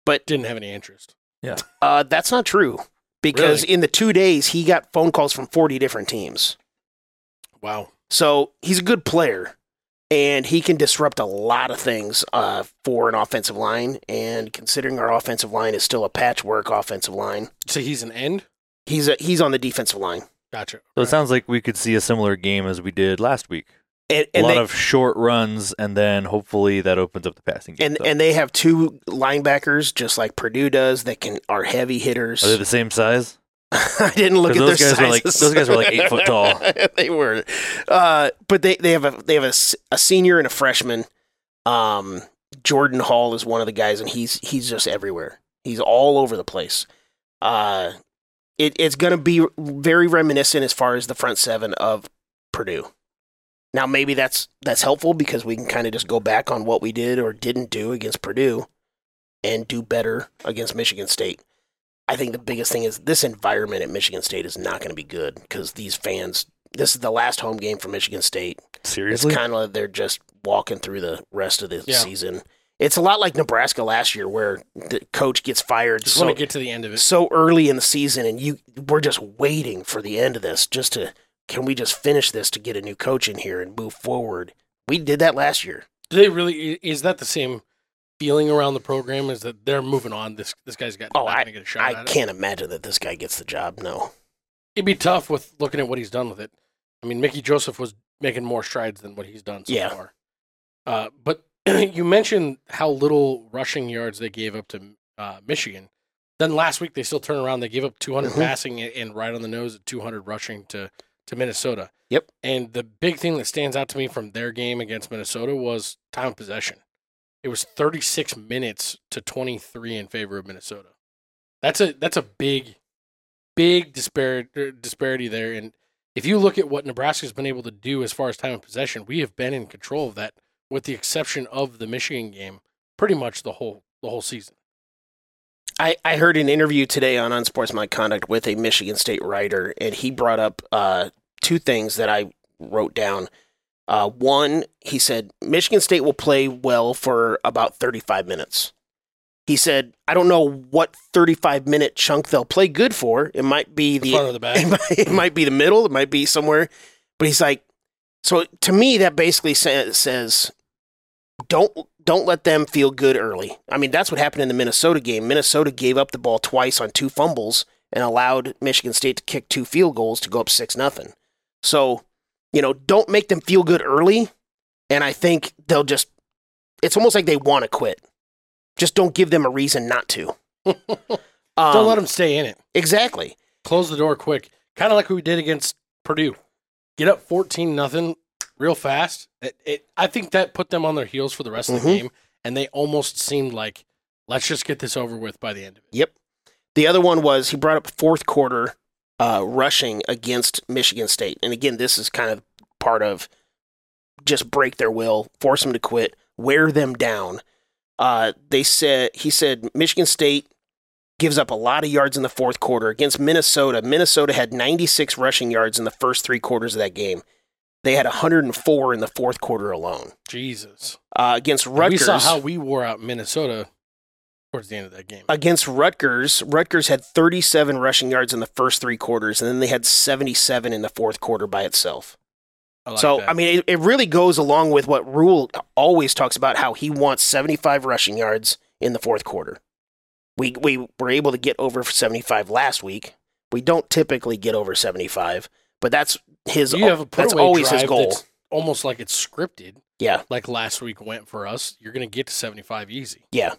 But didn't have any interest. Uh, that's not true because Really? in the two days he got phone calls from 40 different teams. Wow. So he's a good player, and he can disrupt a lot of things uh, for an offensive line. And considering our offensive line is still a patchwork offensive line, So he's an end. he's a, he's on the defensive line. Gotcha. So it sounds like we could see a similar game as we did last week. And, a lot they, of short runs, and then hopefully that opens up the passing game. and, So, and they have two linebackers, just like Purdue does, that can are heavy hitters. are they the same size? I didn't look at 'Cause their those guys were like- those guys were like eight foot tall. they were, uh, but they, they have a they have a, a senior and a freshman. Um, Jordan Hall is one of the guys, and he's he's just everywhere. He's all over the place. Uh, it, it's going to be very reminiscent as far as the front seven of Purdue. Now, maybe that's that's helpful because we can kind of just go back on what we did or didn't do against Purdue, and do better against Michigan State. I think the biggest thing is this environment at Michigan State is not going to be good because these fans. This is the last home game for Michigan State. Seriously? It's kind of like they're just walking through the rest of the Yeah. season. It's a lot like Nebraska last year, where the coach gets fired Just so, want to get to the end of it. so early in the season, and you we're just waiting for the end of this, just to can we just finish this to get a new coach in here and move forward. We did that last year. Do they really? Is that the same feeling around the program? Is that they're moving on? This this guy's got Oh, I get a shot I can't imagine that this guy gets the job. No, It'd be tough with looking at what he's done with it. I mean, Mickey Joseph was making more strides than what he's done so Yeah. far. Uh, but you mentioned how little rushing yards they gave up to uh, Michigan. Then last week they still turn around. They gave up 200 Mhm. passing and, and right on the nose at 200 rushing to to Minnesota. Yep. And the big thing that stands out to me from their game against Minnesota was time of possession. It was 36 minutes to 23 in favor of Minnesota. That's a that's a big, big disparity disparity there. And if you look at what Nebraska's been able to do as far as time of possession, we have been in control of that, with the exception of the Michigan game, pretty much the whole the whole season. I, I heard an interview today on Unsportsmanlike Conduct with a Michigan State writer, and he brought up uh, two things that I wrote down. Uh, one, he said Michigan State will play well for about 35 minutes. He said, I don't know what 35 minute chunk they'll play good for. It might be The the, front or the back. it might, it might be the middle. It might be somewhere. But he's like, so to me, that basically sa- says, don't don't let them feel good early. I mean, that's what happened in the Minnesota game. Minnesota gave up the ball twice on two fumbles and allowed Michigan State to kick two field goals to go up six nothing. So, you know, don't make them feel good early. And I think they'll just. It's almost like they want to quit. Just don't give them a reason not to. Don't Um, let them stay in it. Exactly. Close the door quick. Kind of like we did against Purdue. Get up 14 nothing real fast. It, it, I think that put them on their heels for the rest of the Mhm. game, and they almost seemed like, let's just get this over with by the end of it. Yep. The other one was he brought up fourth quarter uh, rushing against Michigan State. And again, this is kind of part of just break their will, force them to quit, wear them down. Uh, they said he said Michigan State gives up a lot of yards in the fourth quarter against Minnesota. Minnesota had 96 rushing yards in the first three quarters of that game. They had 104 in the fourth quarter alone. Jesus. Uh, against Rutgers. We saw how we wore out Minnesota towards the end of that game. against Rutgers, Rutgers had 37 rushing yards in the first three quarters, and then they had 77 in the fourth quarter by itself. I like so, that. I mean, it, it really goes along with what Rhule always talks about how he wants 75 rushing yards in the fourth quarter. We, we were able to get over 75 last week. We don't typically get over 75, but that's his. you have a that's always his goal. almost like it's scripted, Yeah, like last week went for us. You're going to get to 75 easy. yeah.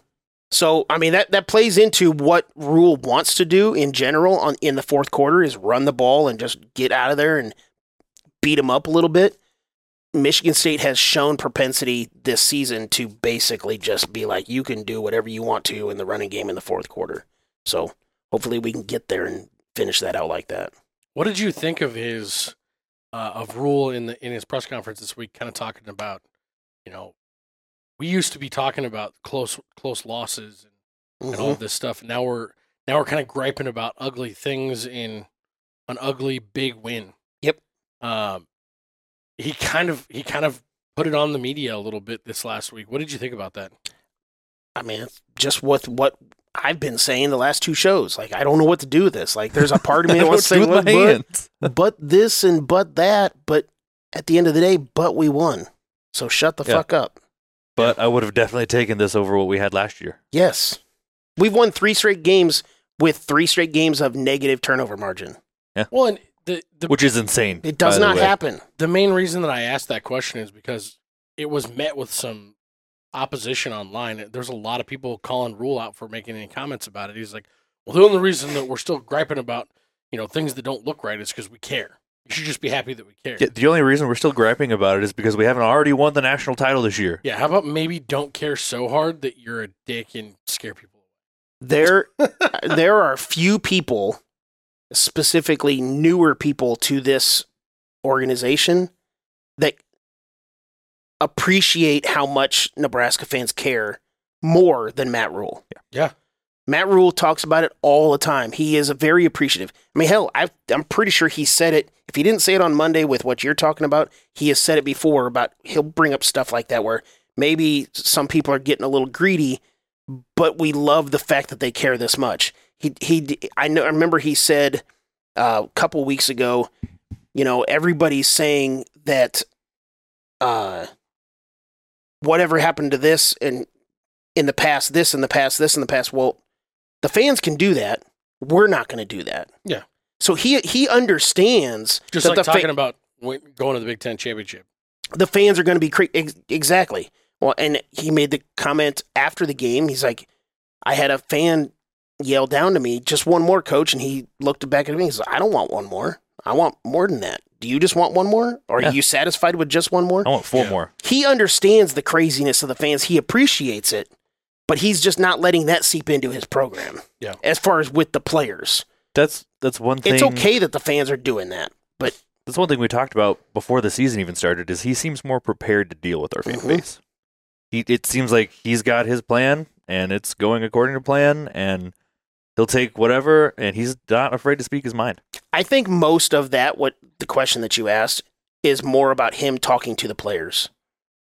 So I mean that that plays into what Rhule wants to do in general on in the fourth quarter is run the ball and just get out of there and beat them up a little bit. Michigan State has shown propensity this season to basically just be like you can do whatever you want to in the running game in the fourth quarter. So hopefully we can get there and finish that out like that. What did you think of his uh, of Rhule in the in his press conference this week? Kind of talking about you know, we used to be talking about close close losses and, and all Mhm. of this stuff. And now we're now we're kind of griping about ugly things in an ugly big win. Yep. Um, he kind of he kind of put it on the media a little bit this last week. What did you think about that? I mean, it's just with what I've been saying the last two shows. Like, I don't know what to do with this. Like, there's a part of me that wants to say, What do my but, hands? but this and but that. But at the end of the day, but we won. So shut the Yeah. fuck up. But I would have definitely taken this over what we had last year. Yes. We've won three straight games with three straight games of negative turnover margin. Yeah. Well, and the the which is insane. It does by the not happen. the main reason that I asked that question is because it was met with some opposition online. There's a lot of people calling Rhule out for making any comments about it. He's like, "Well, the only reason that we're still griping about you know things that don't look right is because we care. You should just be happy that we care." Yeah, the only reason we're still griping about it is because we haven't already won the national title this year. Yeah, how about maybe don't care so hard that you're a dick and scare people? There there are few people, specifically newer people to this organization, that appreciate how much Nebraska fans care more than Matt Rhule. Yeah. Matt Rhule talks about it all the time. He is very appreciative. I mean, hell, I, I'm pretty sure he said it. If he didn't say it on Monday with what you're talking about, he has said it before about he'll bring up stuff like that where maybe some people are getting a little greedy, but we love the fact that they care this much. He he I know I remember he said uh, a couple weeks ago, you know, everybody's saying that uh whatever happened to this and in the past this in the past this in the past. Well the fans can do that. We're not going to do that. Yeah. so he he understands Just like the fa- talking about going to the Big Ten championship. the fans are going to be cra- ex- exactly. Well and he made the comment after the game. He's like i had a fan yell down to me just one more coach and he looked back at me and said i don't want one more. I want more than that do you just want one more or Yeah. are you satisfied with just one more I want four Yeah. more. he understands the craziness of the fans he appreciates it but he's just not letting that seep into his program Yeah. as far as with the players That's that's one thing. it's okay that the fans are doing that but That's one thing we talked about before the season even started. Is he seems more prepared to deal with our fan Mhm. base. He it seems like he's got his plan and it's going according to plan, and he'll take whatever, and he's not afraid to speak his mind. I think most of that, what the question that you asked, is more about him talking to the players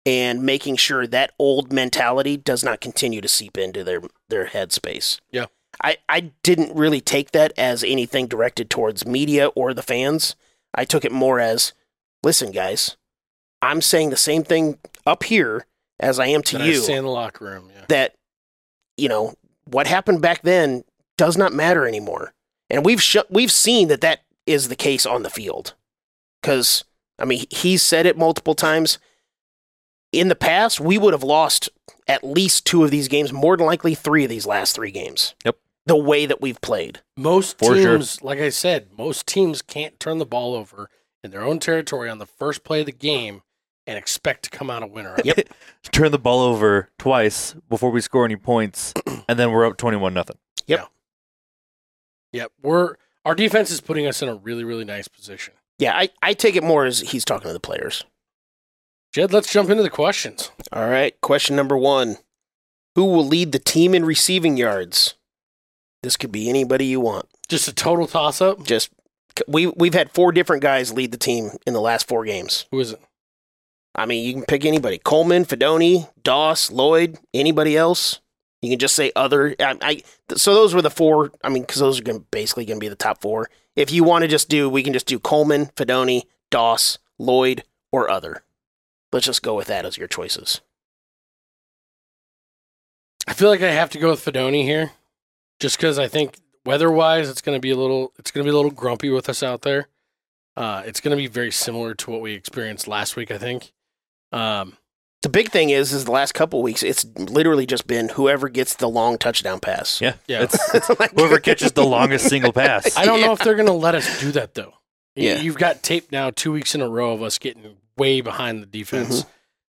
and making sure that old mentality does not continue to seep into their their headspace. Yeah. I, I didn't really take that as anything directed towards media or the fans. I took it more as, listen, guys, I'm saying the same thing up here as I am to that you in the locker room. Yeah. that you know what happened back then does not matter anymore and we've sh- we've seen that that is the case on the field cuz i mean he's said it multiple times in the past we would have lost at least two of these games more than likely 3 of these last 3 games Yep. the way that we've played Most For sure. teams, like I said, most teams can't turn the ball over in their own territory on the first play of the game and expect to come out a winner. Yep. Turn the ball over twice before we score any points, and then we're up twenty-one nothing. Yep. Yeah, we're our defense is putting us in a really, really nice position. yeah i i take it more as he's talking to the players Jed, let's jump into the questions. all right question number 1 who will lead the team in receiving yards this could be anybody you want Just a total toss up. just we we've had four different guys lead the team in the last four games. Who is it? I mean, you can pick anybody: Coleman, Fidone, Doss, Lloyd, anybody else. You can just say other. I, I so those were the four. I mean, because those are gonna, basically going to be the top four. If you want to just do, we can just do Coleman, Fidone, Doss, Lloyd, or other. Let's just go with that as your choices. I feel like I have to go with Fidone here, just because I think weather-wise, it's going to be a little, it's going to be a little grumpy with us out there. Uh, it's going to be very similar to what we experienced last week. I think. Um, The big thing is, is the last couple weeks, it's literally just been whoever gets the long touchdown pass. Yeah, Yeah. It's, it's whoever catches the longest single pass. I don't know if they're going to let us do that though. You- Yeah. You've got tape now two weeks in a row of us getting way behind the defense. Mm-hmm.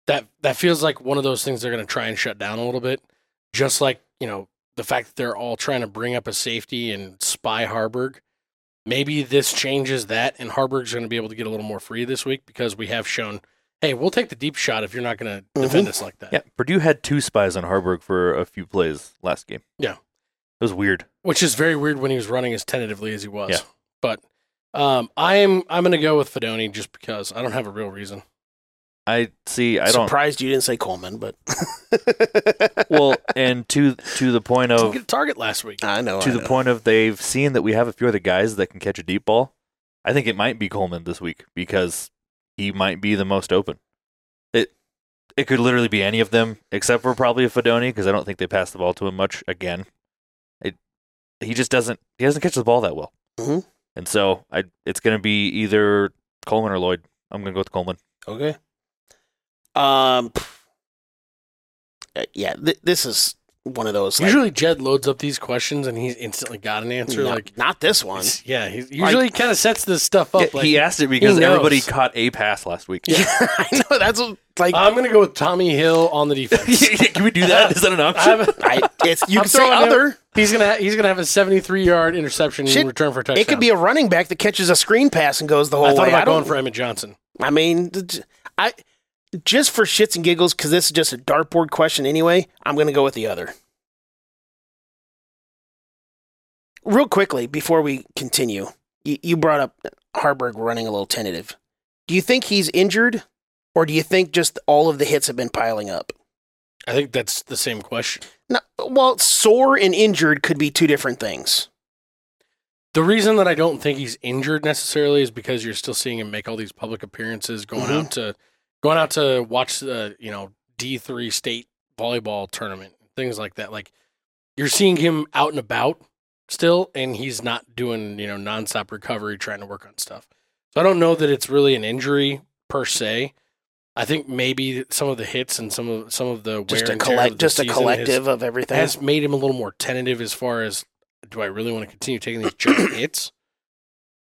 That that feels like one of those things they're going to try and shut down a little bit. Just like you know the fact that they're all trying to bring up a safety and spy Haarberg. Maybe this changes that, and Haarberg's going to be able to get a little more free this week because we have shown hey, we'll take the deep shot if you're not going to defend us like that. Yeah, Purdue had two spies on Haarberg for a few plays last game. Yeah. It was weird. Which is very weird when he was running as tentatively as he was. Yeah. But um, I'm I'm going to go with Fidone just because I don't have a real reason. I see. I don't. Surprised you didn't say Coleman, but Well, and to to the point Didn't of get a target last week. I know. to I the know. point of they've seen that we have a few other guys that can catch a deep ball. I think it might be Coleman this week because he might be the most open. It it could literally be any of them except for probably a Fidone because I don't think they pass the ball to him much again. It he just doesn't he doesn't catch the ball that well. Mhm. And so I it's going to be either Coleman or Lloyd. I'm going to go with Coleman. Okay. Um. uh, Yeah, th- this is one of those. Like, Usually Jed loads up these questions and he's instantly got an answer. not, like, not this one. it's- yeah, he usually kind of sets this stuff up. Like, he asked it because knows. everybody caught a pass last week. I know that's what, like I'm going to go with Tommy Hill on the defense. Can we do that? Is that an option? I, it's you I'm can say throwing him- other. He's gonna ha- he's gonna have a 73 yard interception Shit, in return for a touchdown. It could be a running back that catches a screen pass and goes the whole I thought way. about I don't. going for Emmett Johnson. I mean, I just for shits and giggles because this is just a dartboard question anyway. I'm going to go with the other. Real quickly before we continue, you, you brought up Haarberg running a little tentative. Do you think he's injured, or do you think just all of the hits have been piling up? I think that's the same question. No, well, sore and injured could be two different things. The reason that I don't think he's injured necessarily is because you're still seeing him make all these public appearances, going Mhm. out to going out to watch the you know D three state volleyball tournament, things like that. Like you're seeing him out and about still, and he's not doing you know nonstop recovery, trying to work on stuff. So I don't know that it's really an injury per se. I think maybe some of the hits and some of some of the Just a collect, just a season has- collective of everything. has made him a little more tentative as far as do I really want to continue taking these giant hits?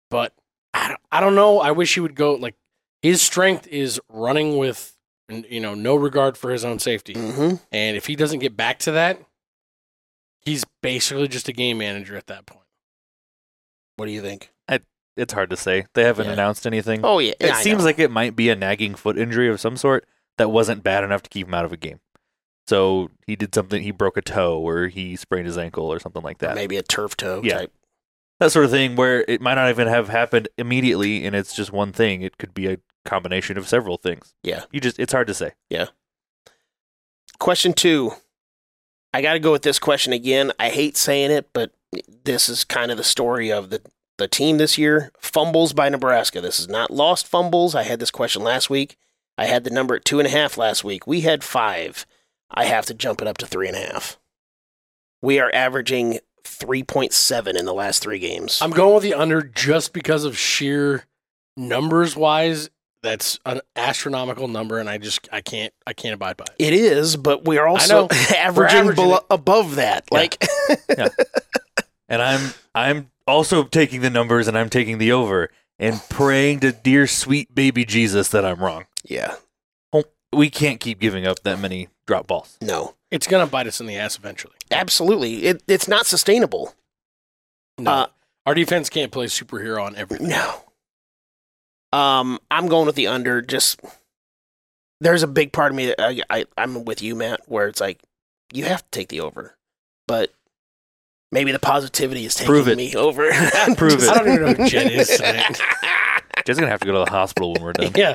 But I don't, I don't know. I wish he would go like his strength is running with you know no regard for his own safety, hmm and if he doesn't get back to that, he's basically just a game manager at that point. What do you think? it's hard to say. They haven't Yeah. announced anything. Oh yeah, it I seems like it might be a nagging foot injury of some sort that wasn't bad enough to keep him out of a game. So he did something. He broke a toe, or he sprained his ankle, or something like that. maybe a turf toe Yeah. type. That sort of thing, where it might not even have happened immediately, and it's just one thing. It could be a combination of several things. Yeah. You just it's hard to say. Yeah. Question two. I got to go with this question again. I hate saying it, but this is kind of the story of the, the team this year. Fumbles by Nebraska. This is not lost fumbles. I had this question last week. I had the number at two and a half last week. We had five. I have to jump it up to three and a half. We are averaging 3.7 in the last three games. I'm going with the under just because of sheer numbers wise. That's an astronomical number, and I just I can't I can't abide by it. it is, but we are also averaging, averaging belo- it. above that. Yeah. Like, And I'm I'm also taking the numbers, and I'm taking the over, and praying to dear sweet baby Jesus that I'm wrong. yeah, We can't keep giving up that many drop balls. no, It's gonna bite us in the ass eventually. absolutely. It, it's not sustainable. No, Uh, our defense can't play superhero on everything. No. Um, I'm going with the under. Just there's a big part of me that I, I I'm with you, Matt, where it's like you have to take the over, but maybe the positivity is taking Prove it. me over. Prove it. I don't even know who Jen is. tonight. Jay's gonna have to go to the hospital when we're done. yeah,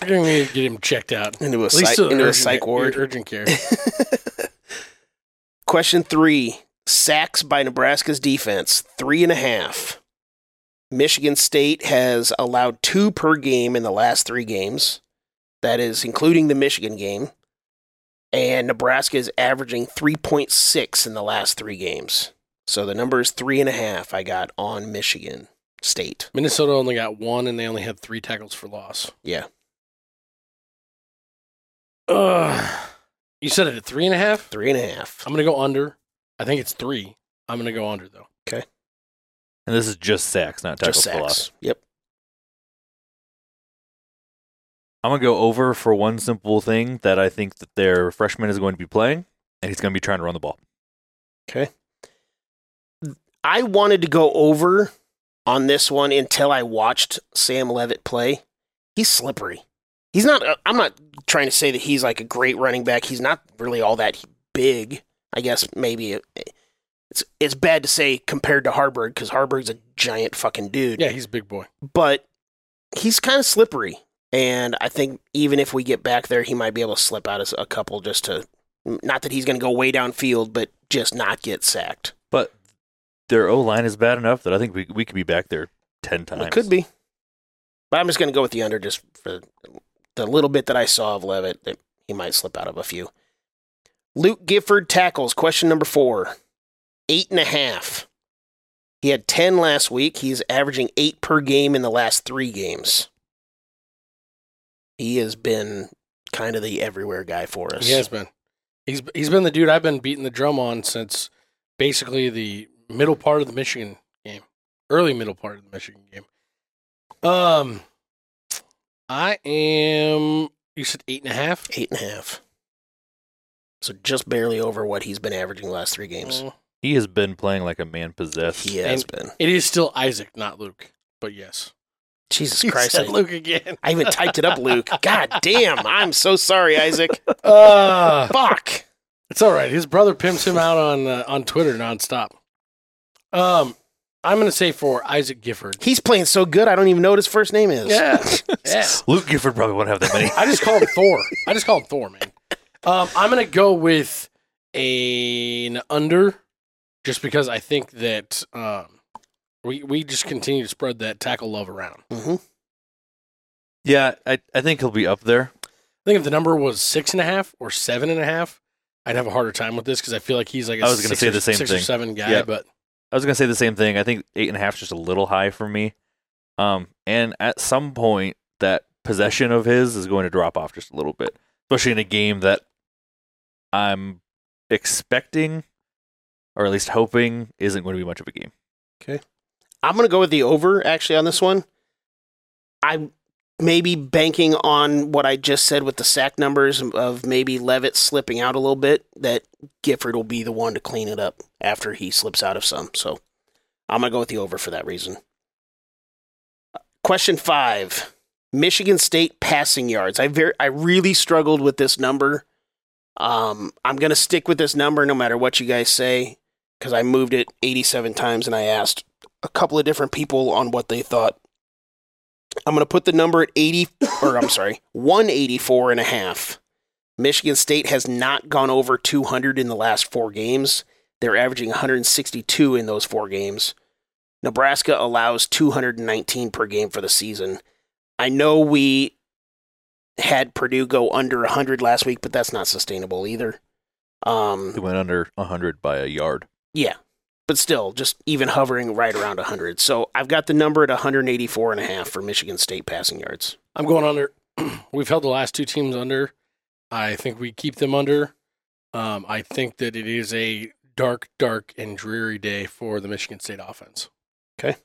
we're gonna need to get him checked out. into a At psych, to the into a urgent- psych ward. Urgent care. Question three: Sacks by Nebraska's defense, three and a half. Michigan State has allowed two per game in the last three games. That is including the Michigan game. And Nebraska is averaging 3.6 in the last three games. So the number is three and a half I got on Michigan State. Minnesota only got one, and they only had three tackles for loss. Yeah. Ugh. You said it at three and a half. Three and a half. I'm gonna go under. I think it's three. I'm gonna go under though. And this is just sacks, not tackles for loss. Yep. I'm gonna go over for one simple thing that I think that their freshman is going to be playing, and he's gonna be trying to run the ball. Okay. I wanted to go over on this one until I watched Sam Leavitt play. He's slippery. He's not. Uh, I'm not trying to say that he's like a great running back. He's not really all that big. I guess maybe it, it's it's bad to say compared to Haarberg because Haarberg's a giant fucking dude. Yeah, he's a big boy. but he's kind of slippery. And I think even if we get back there, he might be able to slip out as a couple just to, not that he's going to go way downfield, but just not get sacked. But their O line is bad enough that I think we we could be back there ten times. It could be. But I'm just going to go with the under just for the little bit that I saw of Leavitt that he might slip out of a few. Luke Gifford tackles. Question number four. Eight and a half. He had 10 last week. He's averaging eight per game in the last three games. He has been kind of the everywhere guy for us. He has been. He's he's been the dude I've been beating the drum on since basically the middle part of the Michigan game, early middle part of the Michigan game. Um, I am. You said eight and a half. Eight and a half. So just barely over what he's been averaging the last three games. Mm, He has been playing like a man possessed. He has And- been. It is still Isaac, not Luke. But yes, Jesus You Christ. said I, Luke again. I even typed it up, Luke. God damn. I'm so sorry, Isaac. Uh, Fuck. It's all right. His brother pimps him out on uh, on Twitter nonstop. Um, I'm gonna say for Isaac Gifford. He's playing so good, I don't even know what his first name is. Yeah, yeah. Luke Gifford probably won't have that many. I just call him Thor. I just call him Thor, man. Um, I'm gonna go with an under, just because I think that um, we we just continue to spread that tackle love around. hmm yeah, I I think he'll be up there. I think if the number was six and a half or seven and a half, I'd have a harder time with this because I feel like he's like a I was gonna six say or- the same six or seven guy. Yeah. But I was gonna say the same thing. I think eight and a half is just a little high for me. Um, and at some point, that possession of his is going to drop off just a little bit, especially in a game that I'm expecting, or at least hoping, isn't going to be much of a game. Okay. I'm going to go with the over actually on this one. I'm maybe banking on what I just said with the sack numbers of maybe Leavitt slipping out a little bit, that Gifford will be the one to clean it up after he slips out of some. So I'm going to go with the over for that reason. Question five Michigan State passing yards. I, very, I really struggled with this number. Um, I'm going to stick with this number no matter what you guys say because I moved it 87 times and I asked a couple of different people on what they thought. I'm going to put the number at 80, or I'm sorry, 184 and a half. Michigan State has not gone over 200 in the last four games. They're averaging 162 in those four games. Nebraska allows 219 per game for the season. I know we had Purdue go under 100 last week, but that's not sustainable either. Um, They went under 100 by a yard. Yeah, but still, just even hovering right around 100. So I've got the number at 184 and a half for Michigan State passing yards. I'm going under. We've held the last two teams under. I think we keep them under. Um, I think that it is a dark, dark, and dreary day for the Michigan State offense. Okay.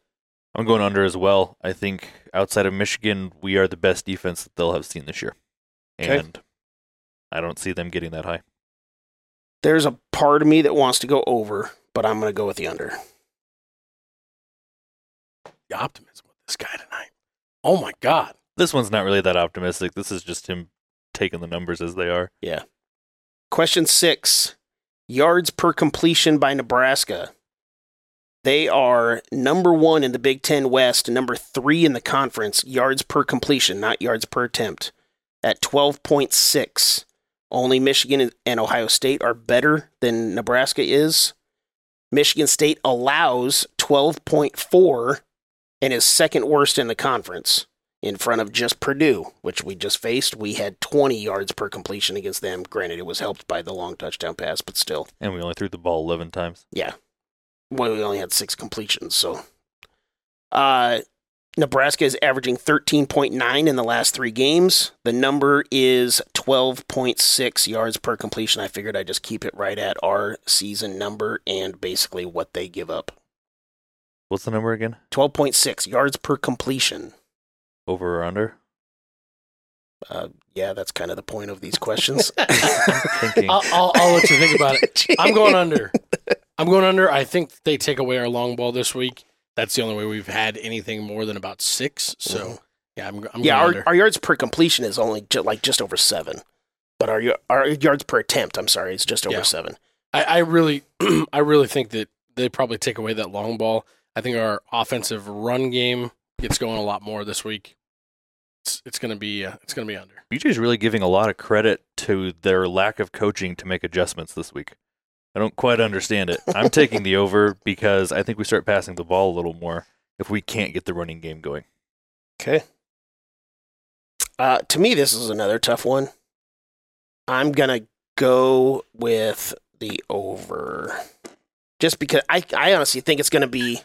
I'm going under as well. I think outside of Michigan, we are the best defense that they'll have seen this year. Okay. And I don't see them getting that high. There's a part of me that wants to go over, but I'm going to go with the under. The optimism with this guy tonight. Oh my God. This one's not really that optimistic. This is just him taking the numbers as they are. Yeah. Question six yards per completion by Nebraska. They are number one in the Big Ten West and number three in the conference, yards per completion, not yards per attempt, at 12.6. Only Michigan and Ohio State are better than Nebraska is. Michigan State allows 12.4 and is second worst in the conference in front of just Purdue, which we just faced. We had 20 yards per completion against them. Granted, it was helped by the long touchdown pass, but still, And we only threw the ball 11 times. yeah. Well, we only had six completions, so. Uh, Nebraska is averaging 13.9 in the last three games. The number is 12.6 yards per completion. I figured I'd just keep it right at our season number and basically what they give up. What's the number again? 12.6 yards per completion. Over or under? Uh, yeah, that's kind of the point of these questions. I'll, I'll, I'll let you think about it. I'm going under. I'm going under. I think they take away our long ball this week. That's the only way we've had anything more than about six. So, Mhm. Yeah, I'm, I'm yeah, going our, under. our yards per completion is only ju- like just over seven, but our y- our yards per attempt, I'm sorry, is just over Yeah. seven. I, I really, I really think that they probably take away that long ball. I think our offensive run game gets going a lot more this week. It's, it's gonna be, uh, it's gonna be under. BJ's really giving a lot of credit to their lack of coaching to make adjustments this week. I don't quite understand it. I'm taking the over because I think we start passing the ball a little more if we can't get the running game going. Okay. Uh, to me, this is another tough one. I'm gonna go with the over, just because I I honestly think it's gonna be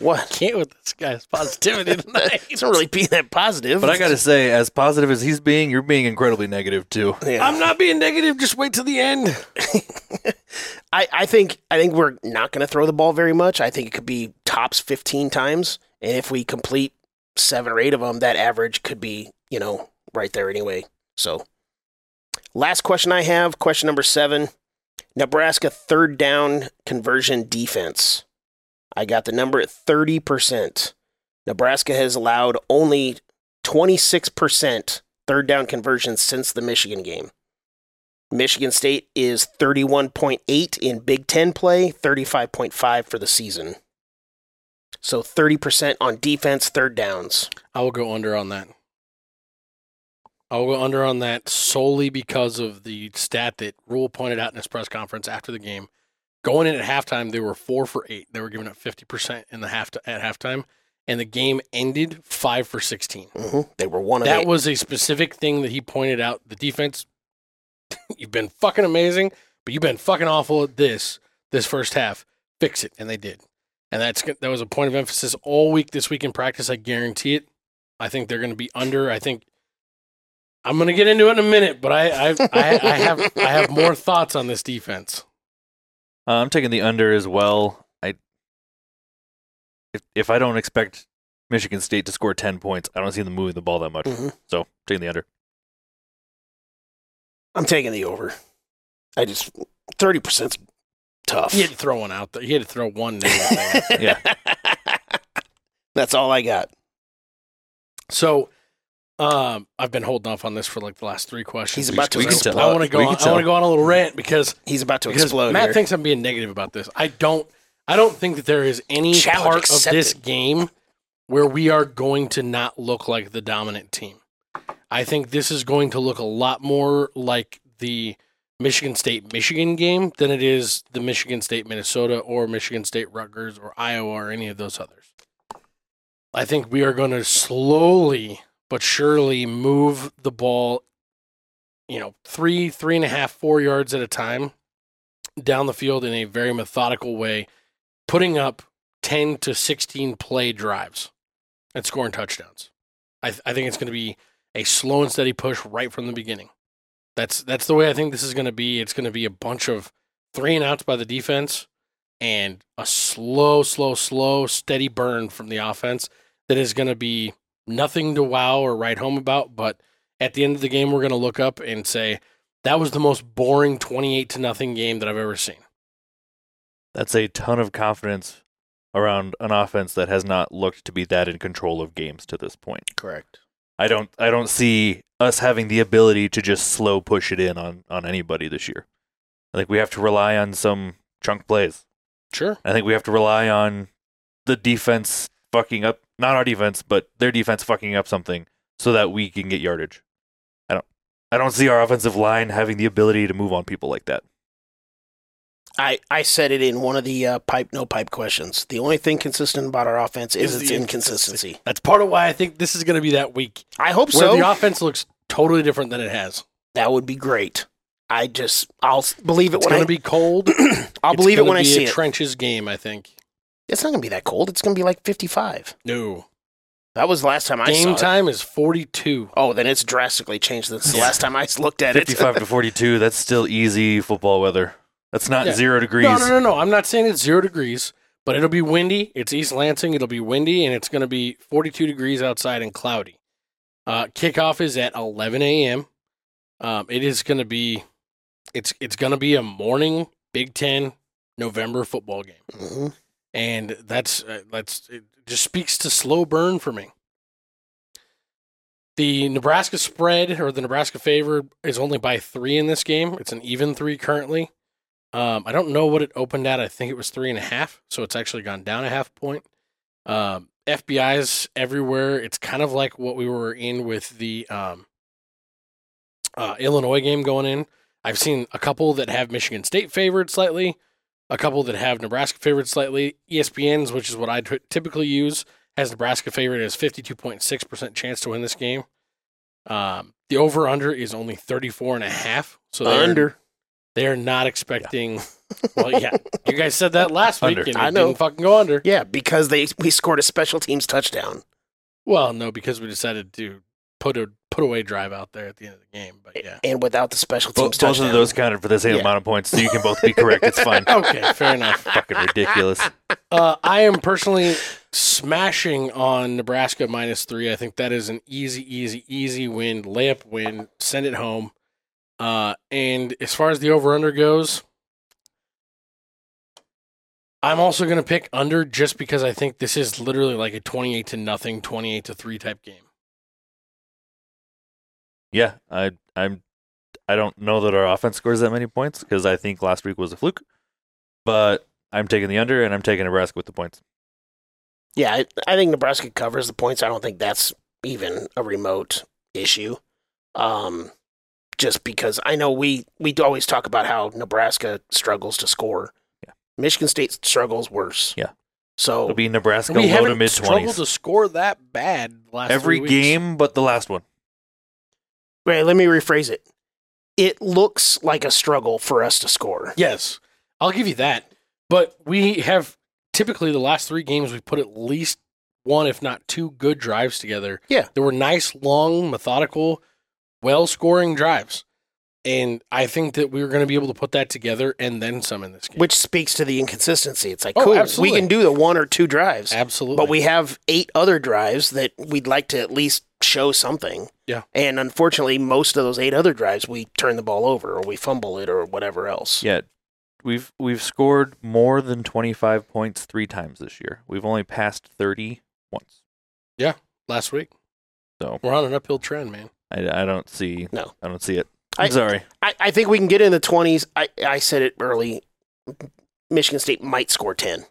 what. Can't with this guy's positivity tonight. It's not really being that positive. But I got to say, as positive as he's being, you're being incredibly negative too. Yeah. I'm not being negative. Just wait till the end. I, I think I think we're not going to throw the ball very much. I think it could be tops 15 times, and if we complete seven or eight of them, that average could be you know right there anyway. So, last question I have, question number seven, Nebraska third down conversion defense. I got the number at 30 percent. Nebraska has allowed only 26 percent third down conversions since the Michigan game. Michigan State is 31.8 in Big Ten play, 35.5 for the season. So 30% on defense, third downs. I will go under on that. I will go under on that solely because of the stat that Rhule pointed out in his press conference after the game. Going in at halftime, they were four for eight. They were giving up fifty percent in the half at halftime, and the game ended five for sixteen. hmm They were one of That eight. was a specific thing that he pointed out. The defense, you've been fucking amazing, but you've been fucking awful at this this first half. Fix it, and they did. And that's that was a point of emphasis all week this week in practice. I guarantee it. I think they're going to be under. I think I'm going to get into it in a minute, but I I, I, I have I have more thoughts on this defense. Uh, I'm taking the under as well. I if if I don't expect Michigan State to score ten points, I don't see them moving the ball that much. Mhm. So taking the under. I'm taking the over. I just 30% 's tough. He had to throw one out there. He had to throw one name. out there. Yeah. That's all I got. So, um, I've been holding off on this for like the last three questions. He's about to explode. I want to go. We On, I want to go on a little rant because He's about to explode Matt here. thinks I'm being negative about this. I don't. I don't think that there is any Challenge part of this game where we are going to not look like the dominant team. I think this is going to look a lot more like the Michigan State Michigan game than it is the Michigan State Minnesota or Michigan State Rutgers or Iowa or any of those others. I think we are going to slowly but surely move the ball, you know, three, three and a half, four yards at a time down the field in a very methodical way, putting up 10 to 16 play drives and scoring touchdowns. I, th- I think it's going to be a slow and steady push right from the beginning. That's that's the way I think this is going to be. It's going to be a bunch of three and outs by the defense and a slow, slow, slow, steady burn from the offense that is going to be nothing to wow or write home about. But at the end of the game, we're going to look up and say that was the most boring twenty-eight to nothing game that I've ever seen. That's a ton of confidence around an offense that has not looked to be that in control of games to this point. Correct. I don't I don't see us having the ability to just slow push it in on on anybody this year. I think we have to rely on some chunk plays. Sure. I think we have to rely on the defense fucking up not our defense, but their defense fucking up something so that we can get yardage. I don't I don't see our offensive line having the ability to move on people like that. I, I said it in one of the uh, pipe no pipe questions. The only thing consistent about our offense is, Is its the inconsistency. That's part of why I think this is going to be that week I hope where so. the offense looks totally different than it has. that would be great. I just I'll believe it It's when going I to be cold. I'll It's believe it gonna when I see a it. Trenches game, I think. It's not gonna be that cold. It's gonna be like 55. No. That was the last time I saw Game it. time is 42. Oh, then it's drastically changed since the last time I looked at it. 55 to 42, that's still easy football weather. That's not Yeah. 0 degrees. No, no, no, no. I'm not saying it's zero degrees, but it'll be windy. It's East Lansing. It'll be windy, and it's going to be 42 degrees outside and cloudy. Uh, kickoff is at 11 a.m. Um, it is going to be, it's it's going to be a morning Big Ten November football game, Mhm. and that's uh, that's it just speaks to slow burn for me. The Nebraska spread or the Nebraska favor is only by three in this game. It's an even three currently. Um, I don't know what it opened at. I think it was three and a half, so it's actually gone down a half point. Um, FBI's everywhere. It's kind of like what we were in with the um, uh, Illinois game going in. I've seen a couple that have Michigan State favored slightly, a couple that have Nebraska favored slightly. ESPN's, which is what I t- typically use, has Nebraska favored as 52.6% chance to win this game. Um, the over under is only 34 and a half. So they're, Under. They're not expecting. well, yeah, you guys said that last week, and I know. didn't fucking go under. Yeah, because they we scored a special teams touchdown. Well, no, because we decided to put a put away drive out there at the end of the game. But yeah, And without the special Bo- teams both touchdown. of those counted for the same Yeah. amount of points, so you can both be correct. It's fine. okay, fair enough. Fucking ridiculous. Uh, I am personally smashing on Nebraska minus three. I think that is an easy, easy, easy win, layup win. Send it home. Uh, and as far as the over under goes, I'm also going to pick under just because I think this is literally like a 28 to nothing, 28 to three type game. Yeah, I I'm I don't know that our offense scores that many points because I think last week was a fluke. But I'm taking the under and I'm taking Nebraska with the points. Yeah, I, I think Nebraska covers the points. I don't think that's even a remote issue. Um, just because I know we we always talk about how Nebraska struggles to score. Yeah. Michigan State struggles worse. Yeah. So It'll be Nebraska we low to haven't mid struggled twenties. to score that bad last Every three weeks. game but the last one. wait, let me rephrase it. It looks like a struggle for us to score. Yes, I'll give you that. But we have typically the last three games we've put at least one, if not two, good drives together. Yeah. There were nice, long, methodical, well scoring drives. And I think that we were going to be able to put that together and then some in this game. Which speaks to the inconsistency. It's like, Oh, cool, absolutely. we can do the one or two drives. Absolutely. But we have eight other drives that we'd like to at least show something. Yeah. And unfortunately, most of those eight other drives, we turn the ball over or we fumble it or whatever else. Yeah. We've we've scored more than twenty five points three times this year. We've only passed thirty once. Yeah, last week. So We're on an uphill trend, man. I, I don't see No. I don't see it. I- I'm sorry. I, I think we can get in the 20s. I, I said it early. Michigan State might score 10.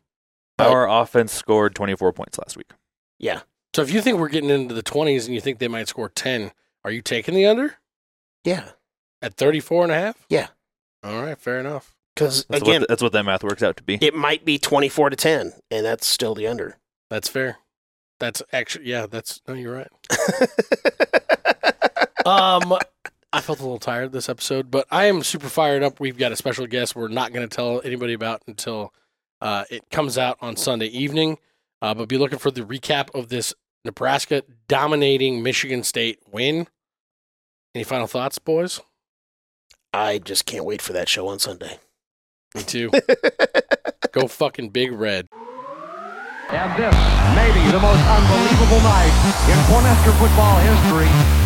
Our offense scored twenty four points last week. Yeah. So if you think we're getting into the 20s and you think they might score 10, are you taking the under Yeah. at 34 and a half? Yeah. All right, fair enough. Because, again, what that's what that math works out to be. it might be 24 to 10, and that's still the under. That's fair. That's actually, yeah, that's, no, you're right. Um, I felt a little tired this episode, but I am super fired up. We've got a special guest we're not going to tell anybody about until uh, it comes out on Sunday evening. Uh, but be looking for the recap of this Nebraska dominating Michigan State win. Any final thoughts, boys? I just can't wait for that show on Sunday. Me too. Go fucking big red. And this may be the most unbelievable night in Cornhusker football history.